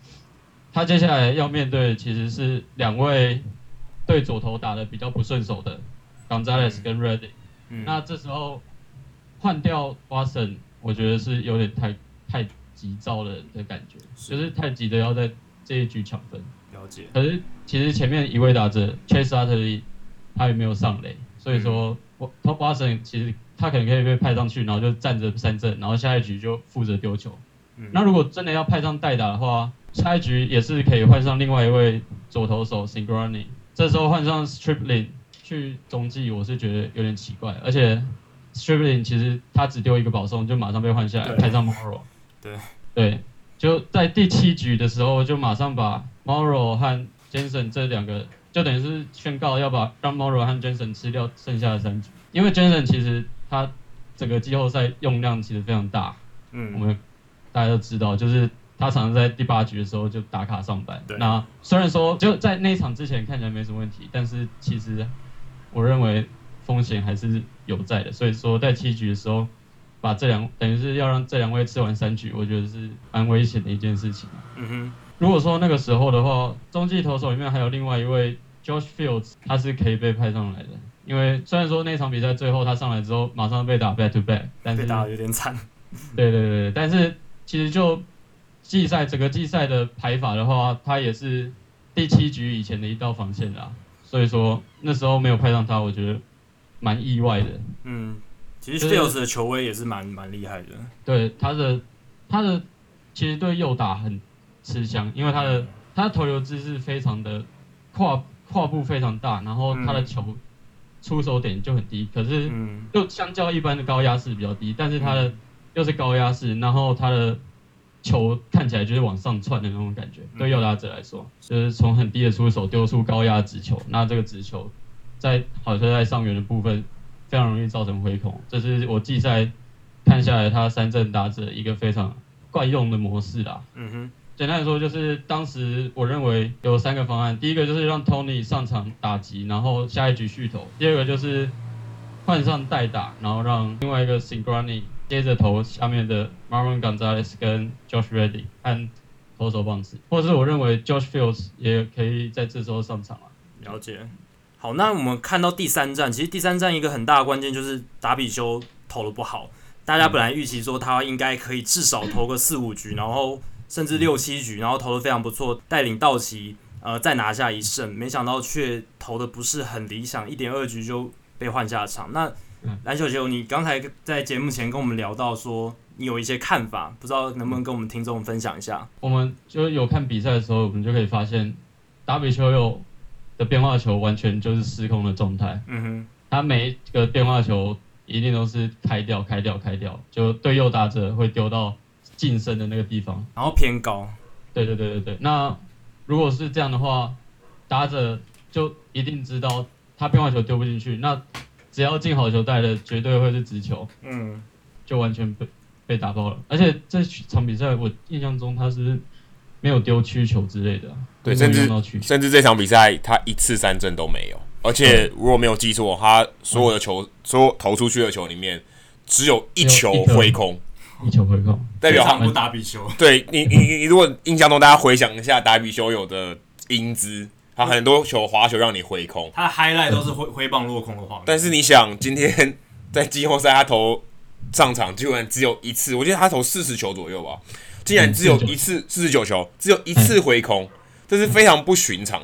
D: 他接下来要面对的其实是两位对左投打的比较不顺手的 Gonzalez 跟 Reddick。
B: 嗯，
D: 那这时候换掉 Watson。我觉得是有点太太急躁了的感觉，是就是太急的要在这一局抢分。
B: 了解。
D: 可是其实前面一位打者 Chase Utley 他也没有上垒，所以说我 Watson 其实他可能可以被派上去，然后就站着三振，然后下一局就负责丢球。嗯。那如果真的要派上代打的话，下一局也是可以换上另外一位左投手 Singrani，这时候换上 Stripling 去中继，我是觉得有点奇怪，而且。Stripling 其实他只丢一个保送，就马上被换下来，派上 Morrow。
B: 对
D: 对，就在第七局的时候，就马上把 Morrow 和 Jensen 这两个，就等于是宣告要把让 Morrow 和 Jensen 吃掉剩下的三局。因为 Jensen 其实他整个季后赛用量其实非常大，嗯，我们大家都知道，就是他常常在第八局的时候就打卡上班。对。那虽然说就在那一场之前看起来没什么问题，但是其实我认为。风险还是有在的，所以说在七局的时候，把这两等于是要让这两位吃完三局，我觉得是蛮危险的一件事情。嗯哼，如果说那个时候的话，中继投手里面还有另外一位 Josh Fields，他是可以被派上来的，因为虽然说那场比赛最后他上来之后马上被打 back to back，但是
B: 被打得有点惨。
D: 对对对，但是其实就季赛整个季赛的排法的话，他也是第七局以前的一道防线啦，所以说那时候没有派上他，我觉得。蛮意外的，
B: 嗯，其实 Fields 的球威也是蛮蛮厉害的。
D: 对他的，他的其实对右打很吃香，因为他的他的投球姿势非常的跨跨步非常大，然后他的球出手点就很低，可是就相较一般的高压式比较低，但是他的又是高压式，然后他的球看起来就是往上窜的那种感觉，对右打者来说，就是从很低的出手丢出高压直球，那这个直球。在好像在上缘的部分，非常容易造成回空，这是我季赛看下来他三振打者一个非常惯用的模式啦。嗯哼，简单来说就是当时我认为有三个方案，第一个就是让 Tony 上场打击，然后下一局续投；第二个就是换上代打，然后让另外一个 Singrani 接着投下面的 Marvin Gonzalez 跟 Josh Reddick 和投手棒次，或者是我认为 Josh Fields 也可以在这时候上场了。
B: 了解。好，那我们看到第三战，其实第三战一个很大的关键就是达比修投的不好。大家本来预期说他应该可以至少投个四五局，然后甚至六七局，然后投的非常不错，带领道奇呃再拿下一胜。没想到却投的不是很理想，一点二局就被换下场。那蓝球球，你刚才在节目前跟我们聊到说你有一些看法，不知道能不能跟我们听众分享一下？
D: 我们就有看比赛的时候，我们就可以发现打比丘有。的变化球完全就是失控的状态。嗯哼，他每一个变化球一定都是开掉、开掉、开掉，就对右打者会丢到近身的那个地方，
B: 然后偏高。
D: 对对对对对。那如果是这样的话，打者就一定知道他变化球丢不进去，那只要进好球带的绝对会是直球。嗯，就完全被被打爆了。而且这场比赛我印象中他是。没有丢曲球之类的，
A: 对，甚至甚至这场比赛他一次三振都没有，而且如果没有记错，他所有的球，所有投出去的球里面，只有一球挥空，
D: 一球回空，
A: 代表他
B: 不打比修。
A: 对你，你你如果印象中大家回想一下打比修有的英姿，他很多球滑球让你挥空，
B: 他的 highlight 都是挥挥棒落空的话。
A: 但是你想，今天在季后赛他投上场居然只有一次，我记得他投四十球左右吧。竟然只有一次四十九球，只有一次回空，这是非常不寻常。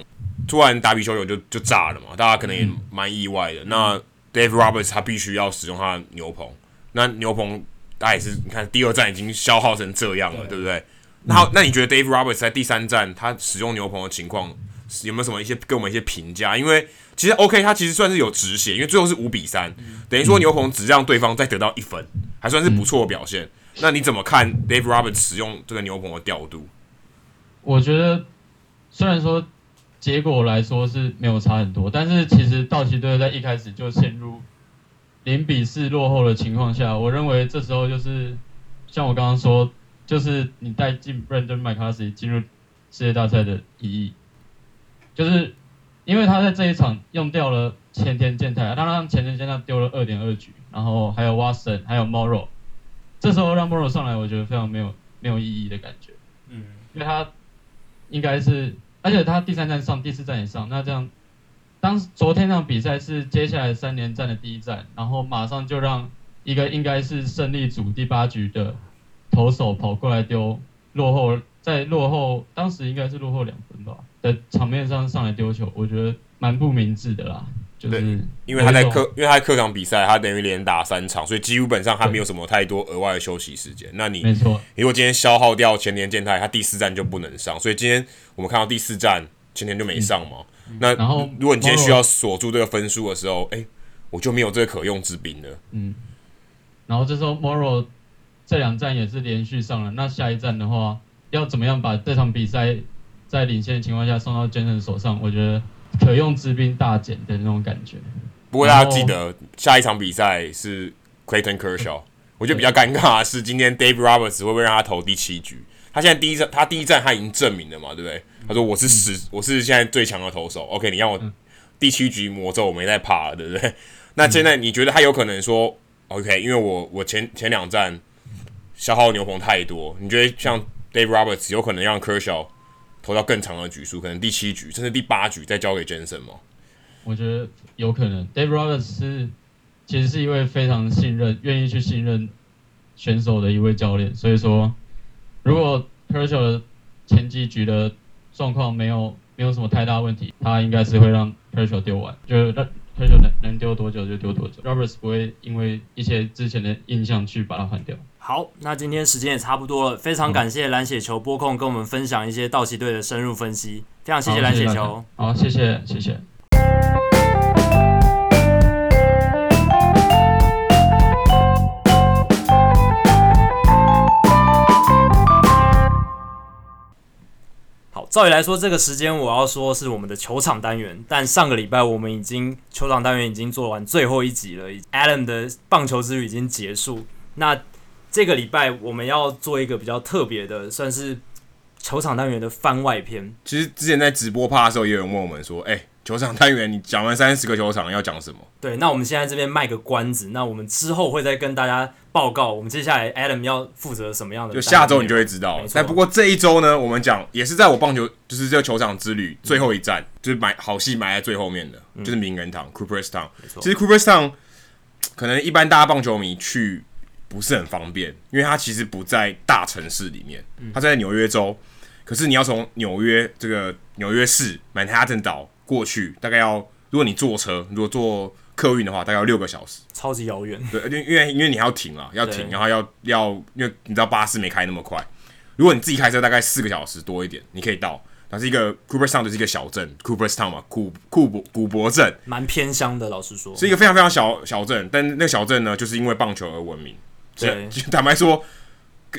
A: 突然打比修有就就炸了嘛，大家可能也蛮意外的。那 Dave Roberts 他必须要使用他的牛棚，那牛棚大家也是你看第二站已经消耗成这样了，对不对？那好，那你觉得 Dave Roberts 在第三站他使用牛棚的情况有没有什么一些给我们一些评价？因为其实 OK，他其实算是有止血，因为最后是五比三，等于说牛棚只让对方再得到一分，还算是不错的表现。那你怎么看 Dave Roberts 使用这个牛棚的调度？
D: 我觉得虽然说结果来说是没有差很多，但是其实道奇队在一开始就陷入零比四落后的情况下，我认为这时候就是像我刚刚说，就是你带进 Brandon McCarthy 进入世界大赛的意义，就是。因为他在这一场用掉了前田健太，他让前田健太丢了二点二局，然后还有 Watson，还有 Morrow，这时候让 Morrow 上来，我觉得非常没有没有意义的感觉。嗯，因为他应该是，而且他第三站上，第四站也上，那这样，当昨天那场比赛是接下来三连战的第一战，然后马上就让一个应该是胜利组第八局的投手跑过来丢落后。在落后，当时应该是落后两分吧，的场面上上来丢球，我觉得蛮不明智的啦。就是
A: 因为他在客，因为他在客场比赛，他等于连打三场，所以基本上他没有什么太多额外的休息时间。那你没错，如果今天消耗掉前田健太，他第四站就不能上，所以今天我们看到第四站前田就没上嘛。嗯、那然后如果你今天需要锁住这个分数的时候，哎、欸，我就没有这个可用之兵了。
D: 嗯，然后这时候 Morrow 这两站也是连续上了，那下一站的话。要怎么样把这场比赛在领先的情况下送到 Jansen 手上？我觉得可用之兵大减的那种感觉。
A: 不过大家记得下一场比赛是 Clayton Kershaw，我觉得比较尴尬的是今天 Dave Roberts 会不会让他投第七局？他现在第一站，他第一站他已经证明了嘛，对不对？他说我是十，我是现在最强的投手。OK，你让我第七局魔咒我没在怕了，对不对？那现在你觉得他有可能说 OK？因为我我前前两站消耗牛棚太多，你觉得像？Dave Roberts 有可能让 Kershaw 投到更长的局数，可能第七局甚至第八局再交给 Jansen 吗？
D: 我觉得有可能。Dave Roberts 是其实是一位非常信任、愿意去信任选手的一位教练，所以说如果 Pershaw 的前几局的状况没有没有什么太大问题，他应该是会让 Pershaw 丢完，就让 Kershaw 能能丢多久就丢多久。Roberts 不会因为一些之前的印象去把它换掉。
B: 好，那今天时间也差不多了，非常感谢蓝血球播控跟我们分享一些道奇队的深入分析，非常谢谢蓝血球。
D: 好，谢谢，谢
B: 谢。照理来说，这个时间我要说是我们的球场单元，但上个礼拜我们已经球场单元已经做完最后一集了，Adam 的棒球之旅已经结束，那。这个礼拜我们要做一个比较特别的，算是球场单元的番外篇。
A: 其实之前在直播趴的时候，也有人问我们说：“哎、球场单元你讲完三十个球场要讲什么？”
B: 对，那我们现在这边卖个关子，那我们之后会再跟大家报告，我们接下来 Adam 要负责什么样的。
A: 就下周你就会知道。但不过这一周呢，我们讲也是在我棒球，就是这个球场之旅最后一站，嗯、就是埋好戏埋在最后面的，就是名人堂 Cooperstown。其实 Cooperstown 可能一般大家棒球迷去。不是很方便，因为它其实不在大城市里面，它在纽约州。可是你要从纽约这个纽约市 Manhattan 岛过去，大概要如果你坐车，如果坐客运的话，大概要六个小时，
B: 超级遥远。
A: 对，因为因为因为你还要停啊，要停，然后要要，因为你知道巴士没开那么快。如果你自己开车，大概四个小时多一点，你可以到。它是一个 Cooperstown 的是一个小镇，Cooperstown 嘛，库库伯古博镇，
B: 蛮偏乡的。老实说，
A: 是一个非常非常小小镇，但那个小镇呢，就是因为棒球而闻名。对，坦白说，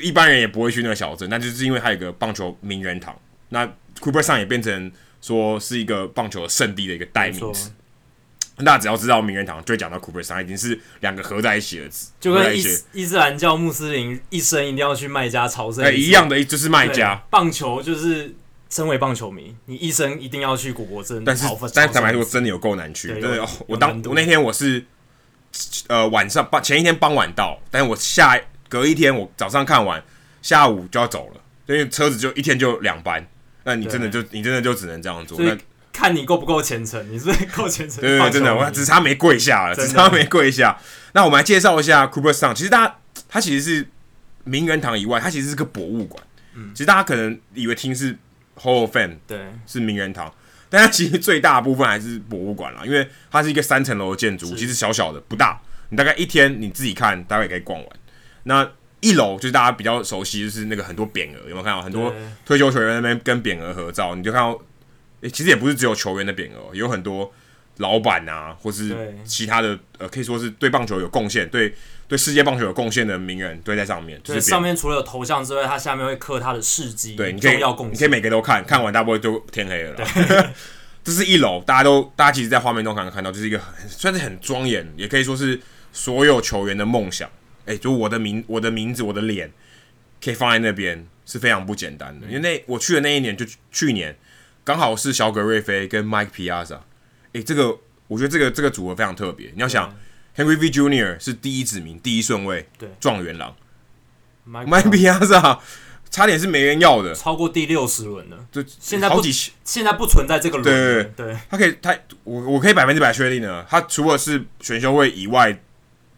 A: 一般人也不会去那个小镇，但就是因为它有个棒球名人堂，那 Cooperstown 也变成说是一个棒球圣地的一个代名词。大家只要知道名人堂，就会讲到 Cooperstown，已经是两个合在一起的字，
B: 就跟伊斯伊斯兰教穆斯林一生一定要去麦加朝圣
A: 一样的，就是麦加。
B: 棒球就是身为棒球迷，你一生一定要去古国镇。
A: 但是，但是坦白说，真的有够难去。对，哦我当我那天我是。呃，晚上傍前一天傍晚到，但是我下隔一天我早上看完，下午就要走了，因为车子就一天就两班，那你真的就你真的就只能这样做。那
B: 看你够不够虔诚，你是不是够虔
A: 诚？对，真的，我只差没跪下了，只差没跪下。那我们来介绍一下 Cooperstown，其实大家它其实是名人堂以外，它其实是个博物馆。嗯，其实大家可能以为听是 Hall of Fame，对，是名人堂。但它其实最大的部分还是博物馆啦，因为它是一个三层楼的建筑，其实小小的不大。你大概一天你自己看，大概也可以逛完。那一楼就是大家比较熟悉，就是那个很多匾额，有没有看到很多退休球员那边跟匾额合照？你就看到，诶、欸，其实也不是只有球员的匾额，有很多老板啊，或是其他的，呃，可以说是对棒球有贡献，对对世界棒球有贡献的名人堆在上面。
B: 对，
A: 就是
B: 上面除了有头像之外，它下面会刻他的事迹，
A: 对，你可以
B: 要贡献，
A: 你可以每个都看，看完大部分就天黑了。这是一楼，大家都大家其实，在画面中可能看到，就是一个很算是很庄严，也可以说是所有球员的梦想。哎，就我的名，我的名字，我的脸，可以放在那边，是非常不简单的。因为那我去的那一年，就去年，刚好是小葛瑞菲跟 Mike Piazza。哎，这个我觉得这个这个组合非常特别。你要想，Henry V Junior 是第一指名，第一顺位，对，状元郎，Mike Piazza。差点是没人要的，
B: 超过第六十轮了，
A: 就
B: 现在不
A: 好几
B: 现在不存在这个轮。
A: 对对
B: 对，对
A: 他可以，他我我可以百分之百确定的，他除了是选秀会以外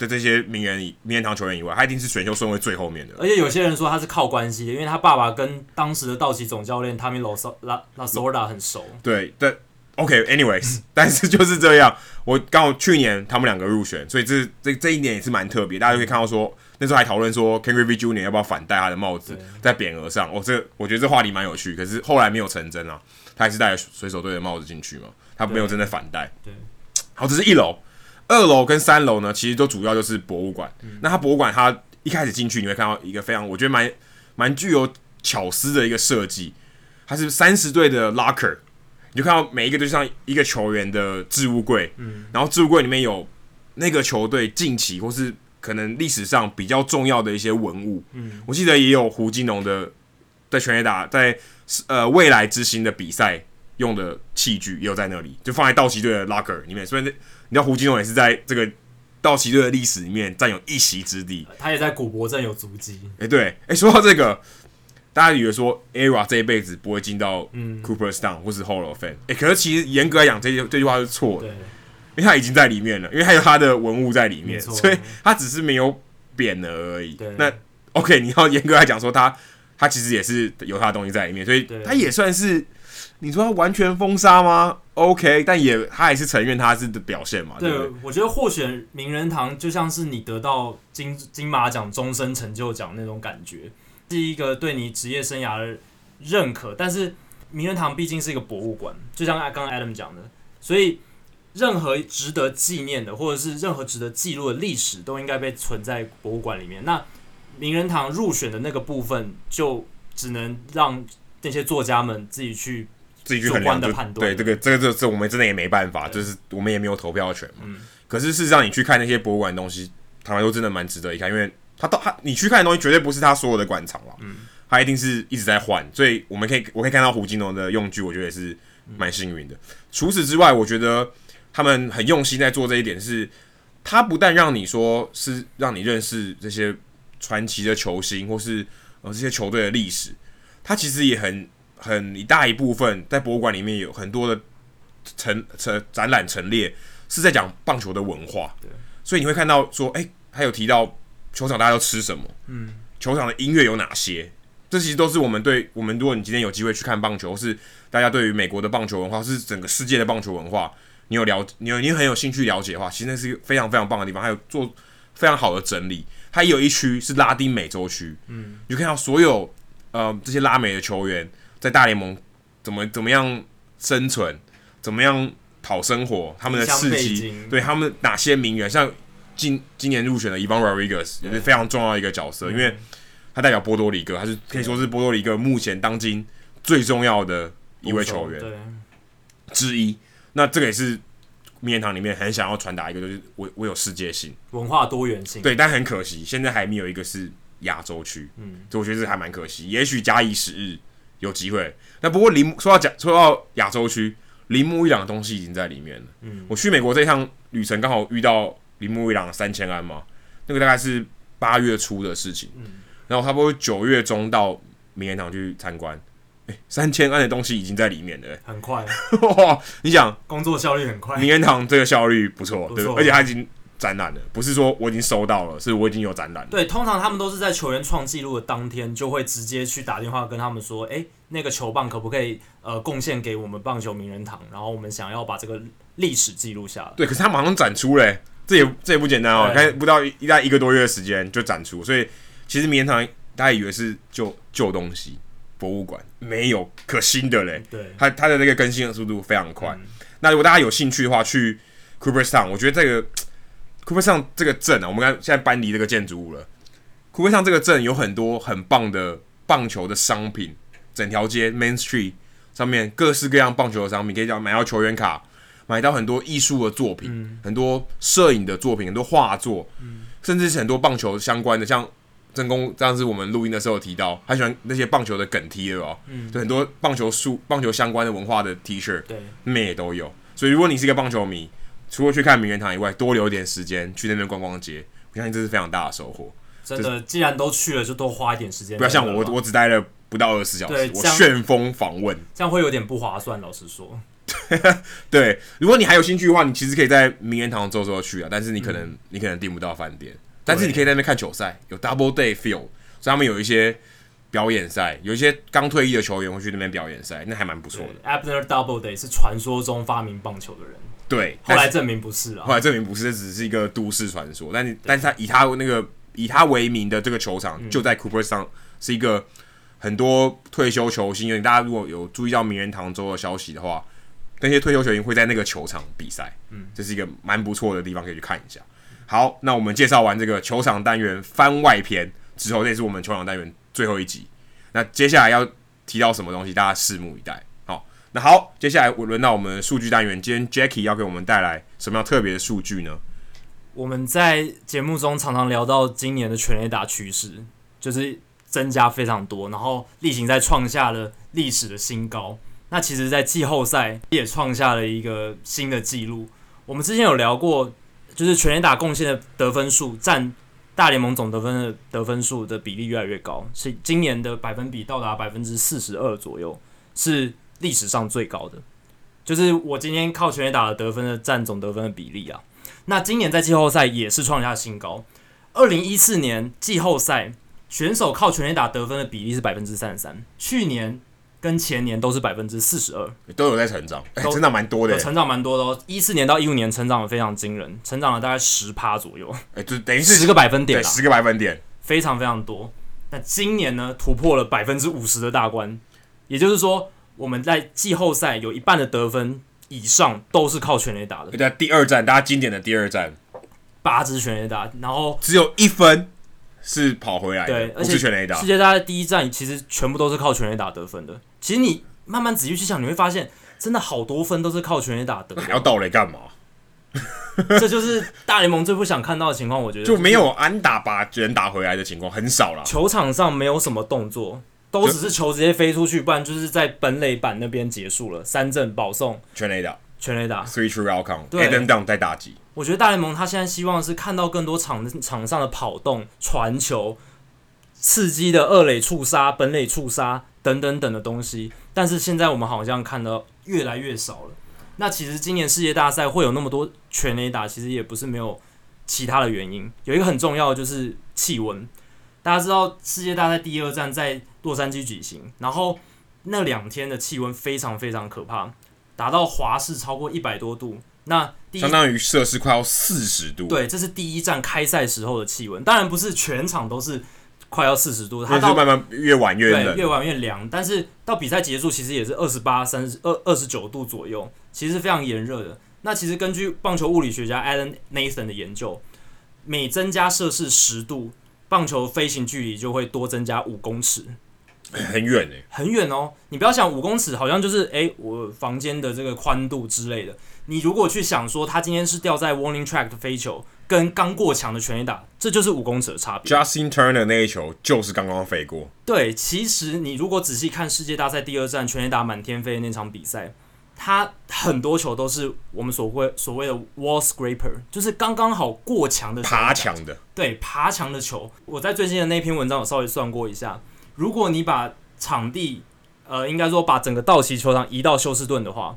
A: 的这些名人、名人堂球员以外，他一定是选秀顺位最后面的。
B: 而且有些人说他是靠关系的，因为他爸爸跟当时的道奇总教练 Tommy Lasorda 很熟。
A: 对，但 OK，anyways，、okay, 但是就是这样。我刚好去年他们两个入选，所以这这这一年也是蛮特别，大家就可以看到说。那时候还讨论说，Ken Griffey Jr. 要不要反戴他的帽子在匾额上？哦，这我觉得这话题蛮有趣，可是后来没有成真啊。他还是戴了水手队的帽子进去嘛，他没有真的反戴。对，好，这是一楼，二楼跟三楼呢，其实都主要就是博物馆。嗯、那它博物馆，它一开始进去你会看到一个非常，我觉得蛮蛮具有巧思的一个设计。它是三十队的 locker，你就看到每一个就像一个球员的置物柜，嗯，然后置物柜里面有那个球队近期或是。可能历史上比较重要的一些文物，嗯，我记得也有胡金龙的在全垒打在呃未来之星的比赛用的器具也有在那里，就放在道奇队的 locker 里面。所以你知道胡金龙也是在这个道奇队的历史里面占有一席之地，
B: 他也在古柏镇有足迹。
A: 哎、欸，对，哎、欸，说到这个，大家以为说 ERA 这一辈子不会进到 Cooperstown 或是 Hall of Fame，哎，可是其实严格来讲，这句这句话是错的。因为他已经在里面了，因为他有他的文物在里面，所以他只是没有匾额而已。那 OK，你要严格来讲说他，他其实也是有他的东西在里面，所以他也算是你说他完全封杀吗？OK，但也他也是承认他是的表现嘛。对，对
B: 我觉得获选名人堂就像是你得到金金马奖终身成就奖那种感觉，是一个对你职业生涯的认可。但是名人堂毕竟是一个博物馆，就像刚刚 Adam 讲的，所以。任何值得纪念的，或者是任何值得记录的历史，都应该被存在博物馆里面。那名人堂入选的那个部分，就只能让那些作家们自己去
A: 自己去主观的判断。对，这个这个这这我们真的也没办法，就是我们也没有投票权嘛。嗯。可是事实上，你去看那些博物馆的东西，坦白说真的蛮值得一看，因为他到他你去看的东西绝对不是他所有的馆藏了，嗯，他一定是一直在换。所以我们可以我可以看到胡金龙的用具，我觉得也是蛮幸运的。除此之外，我觉得。他们很用心在做这一点，是，他不但让你说是让你认识这些传奇的球星，或是呃这些球队的历史，他其实也很很一大一部分在博物馆里面有很多的陈陈展览陈列，是在讲棒球的文化。对，所以你会看到说，哎、欸，他有提到球场大家都吃什么，嗯，球场的音乐有哪些，这其实都是我们对我们，如果你今天有机会去看棒球，或是大家对于美国的棒球文化，是整个世界的棒球文化。你有了，你有你很有兴趣了解的话，其实那是一个非常非常棒的地方，还有做非常好的整理。它也有一区是拉丁美洲区，嗯，你就看到所有呃这些拉美的球员在大联盟怎么怎么样生存，怎么样讨生活，他们的事迹，对他们哪些名媛，像今今年入选的 Ivan Rodriguez 也是非常重要的一个角色，因为他代表波多黎各，他是可以说是波多黎各目前当今最重要的一位球员之一。那这个也是名人堂里面很想要传达一个，就是我我有世界性、
B: 文化多元性。
A: 对，但很可惜，现在还没有一个是亚洲区。嗯，所以我觉得这还蛮可惜。也许假以时日有机会。那不过铃说到讲说到亚洲区，铃木一朗的东西已经在里面了。嗯，我去美国这趟旅程刚好遇到铃木一朗三千安嘛，那个大概是八月初的事情。嗯，然后差不多九月中到名人堂去参观。欸、三千安的东西已经在里面了，
B: 很快
A: 哇！你想
B: 工作效率很快，
A: 名人堂这个效率不错，对，而且他已经展览了，不是说我已经收到了，是我已经有展览了。
B: 对，通常他们都是在球员创纪录的当天，就会直接去打电话跟他们说，哎、欸，那个球棒可不可以呃贡献给我们棒球名人堂？然后我们想要把这个历史记录下来。
A: 对，可是他马上展出嘞，这也这也不简单哦，开不到一大一个多月的时间就展出，所以其实名人堂大家以为是旧旧东西，博物馆没有可新的嘞。
B: 对，
A: 他他的那个更新的速度非常快。
B: 嗯、
A: 那如果大家有兴趣的话，去 Cooperstown，我觉得这个 Cooperstown 这个镇啊，我们刚现在搬离这个建筑物了。Cooperstown 这个镇有很多很棒的棒球的商品，整条街 Main Street 上面各式各样棒球的商品，可以叫买到球员卡，买到很多艺术的作品，
B: 嗯、
A: 很多摄影的作品，很多画作，嗯、甚至是很多棒球相关的，像真公上次我们录音的时候提到，他喜欢那些棒球的梗 T 哦，
B: 嗯，
A: 就很多棒球书、棒球相关的文化的 T 恤，
B: 对，
A: 那边也都有。所以如果你是一个棒球迷，除了去看名人堂以外，多留一点时间去那边逛逛街，我相信这是非常大的收获。
B: 真的，既然都去了，就多花一点时间。
A: 不要像我，我我只待了不到二十四小
B: 时，
A: 我旋风访问，
B: 这样会有点不划算。老实说，
A: 对，如果你还有兴趣的话，你其实可以在名人堂周周去啊，但是你可能、嗯、你可能订不到饭店，但是你可以在那边看球赛，有 Double Day Field，所以他们有一些表演赛，有一些刚退役的球员会去那边表演赛，那还蛮不错的。
B: Abner Double Day 是传说中发明棒球的人，
A: 对，
B: 后来证明不是了，
A: 后来证明不是，这只是一个都市传说，但是但是他以他那个。以他为名的这个球场就在 Cooperstown，是一个很多退休球星。因为大家如果有注意到名人堂周的消息的话，那些退休球星会在那个球场比赛。嗯，这是一个蛮不错的地方，可以去看一下。好，那我们介绍完这个球场单元番外篇之后，这也是我们球场单元最后一集。那接下来要提到什么东西，大家拭目以待。那好，接下来我轮到我们数据单元，今天 Jacky 要给我们带来什么样特别的数据呢？
B: 我们在节目中常常聊到今年的全垒打趋势，就是增加非常多，然后例行赛创下了历史的新高。那其实，在季后赛也创下了一个新的纪录。我们之前有聊过，就是全垒打贡献的得分数占大联盟总得分的得分数的比例越来越高，是今年的百分比到达百分之四十二左右，是历史上最高的。就是我今天靠全垒打的得分的占总得分的比例啊。那今年在季后赛也是创下新高。二零一四年季后赛选手靠全垒打得分的比例是百分之三十三，去年跟前年都是百分之四十二，
A: 都有在成长，欸、成长蛮多的，
B: 成长蛮多的哦。一四年到一五年成长的非常惊人，成长了大概十趴左右，
A: 哎、欸，就等于是
B: 十个百分点，
A: 对，十个百分点，
B: 非常非常多。那今年呢，突破了百分之五十的大关，也就是说，我们在季后赛有一半的得分。以上都是靠全垒打的。
A: 在第二战，大家经典的第二战，
B: 八支全垒打，然后
A: 只有一分是跑回来的，
B: 对，
A: 不是全垒打。
B: 世界大赛第一战其实全部都是靠全垒打得分的。其实你慢慢仔细去想，你会发现真的好多分都是靠全垒打得。
A: 还要倒垒干嘛？
B: 这就是大联盟最不想看到的情况。我觉得
A: 就没有安打把人打回来的情况很少了。
B: 球场上没有什么动作。都只是球直接飞出去，不然就是在本垒板那边结束了。三振保送，
A: 全垒打，
B: 全垒打
A: ，three true outcome，Adam Down 在打击。
B: 我觉得大联盟他现在希望是看到更多场场上的跑动、传球、刺激的二垒触杀、本垒触杀等等等的东西。但是现在我们好像看到越来越少了。那其实今年世界大赛会有那么多全垒打，其实也不是没有其他的原因。有一个很重要的就是气温。大家知道世界大赛第二站在洛杉矶举行，然后那两天的气温非常非常可怕，达到华氏超过一百多度。那
A: 相当于摄氏快要四十度。
B: 对，这是第一站开赛时候的气温，当然不是全场都是快要四十度，它
A: 是慢慢越晚越冷，
B: 越晚越凉。但是到比赛结束，其实也是二十八、三十二、二十九度左右，其实是非常炎热的。那其实根据棒球物理学家 Alan Nathan 的研究，每增加摄氏十度。棒球飞行距离就会多增加五公尺，
A: 很远诶，
B: 很远哦。你不要想五公尺，好像就是诶、欸，我房间的这个宽度之类的。你如果去想说，他今天是掉在 warning track 的飞球，跟刚过墙的全垒打，这就是五公尺的差别。
A: Justin Turner 那一球就是刚刚飞过。
B: 对，其实你如果仔细看世界大赛第二战全垒打满天飞的那场比赛。他很多球都是我们所谓所谓的 wall scraper，就是刚刚好过墙的
A: 爬墙的，
B: 对，爬墙的球。我在最近的那篇文章有稍微算过一下，如果你把场地，呃，应该说把整个道奇球场移到休斯顿的话，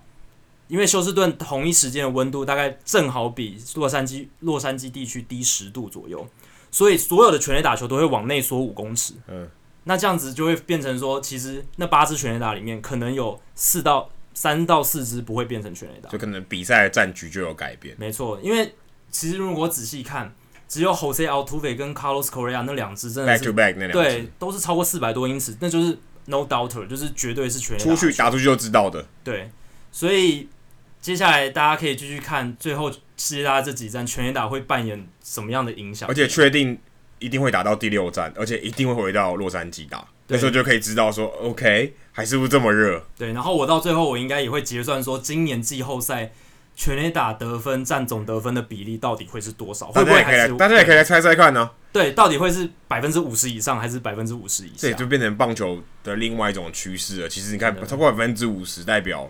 B: 因为休斯顿同一时间的温度大概正好比洛杉矶洛杉矶地区低十度左右，所以所有的全垒打球都会往内缩五公尺。嗯，那这样子就会变成说，其实那八支全垒打里面可能有四到。三到四支不会变成全垒打，
A: 就可能比赛的战局就有改变。
B: 没错，因为其实如果仔细看，只有 Jose Altuve 跟 Carlos Correa 那两只真的是
A: back to back 那两只
B: 对，都是超过四百多英尺，那就是 no doubter，就是绝对是全
A: 出去打出去就知道的。
B: 对，所以接下来大家可以继续看最后世界大赛这几站全垒打会扮演什么样的影响，
A: 而且确定一定会打到第六站，而且一定会回到洛杉矶打，那时候就可以知道说 OK 还是不是这么热。
B: 对，然后我到最后我应该也会结算说今年季后赛。全垒打得分占总得分的比例到底会是多少？会不会还是
A: 大家也可以来猜猜看呢、啊？
B: 对，到底会是百分之五十以上，还是百分之五十以下？
A: 这就变成棒球的另外一种趋势了。其实你看，超过百分之五十，代表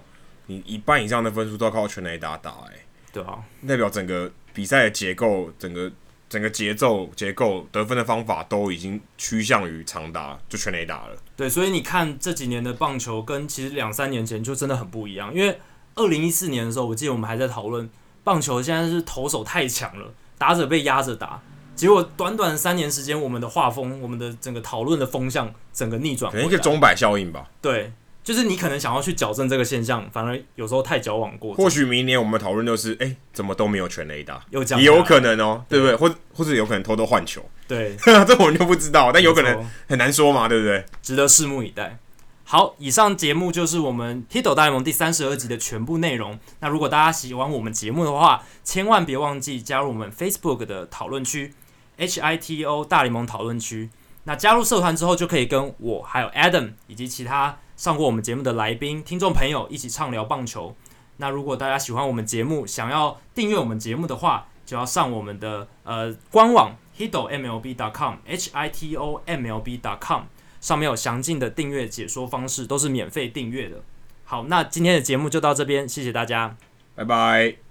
A: 你一半以上的分数都要靠全垒打打、欸，哎，
B: 对啊，
A: 代表整个比赛的结构、整个整个节奏、结构、得分的方法都已经趋向于长打，就全垒打了。
B: 对，所以你看这几年的棒球跟其实两三年前就真的很不一样，因为。二零一四年的时候，我记得我们还在讨论棒球，现在是投手太强了，打者被压着打。结果短短三年时间，我们的画风，我们的整个讨论的风向，整个逆转。
A: 可能一个钟摆效应吧。
B: 对，就是你可能想要去矫正这个现象，反而有时候太矫枉过。
A: 或许明年我们讨论就是，哎、欸，怎么都没有全雷打？
B: 有讲
A: 也有可能哦、喔，对不对？或或者有可能偷偷换球。
B: 对，
A: 这我们就不知道，但有可能很难说嘛，对不对？
B: 值得拭目以待。好，以上节目就是我们《Hito 大联盟》第三十二集的全部内容。那如果大家喜欢我们节目的话，千万别忘记加入我们 Facebook 的讨论区 HITO 大联盟讨论区。那加入社团之后，就可以跟我还有 Adam 以及其他上过我们节目的来宾、听众朋友一起畅聊棒球。那如果大家喜欢我们节目，想要订阅我们节目的话，就要上我们的呃官网 hitomlb.com HITOMLB.com。上面有详尽的订阅解说方式，都是免费订阅的。好，那今天的节目就到这边，谢谢大家，
A: 拜拜。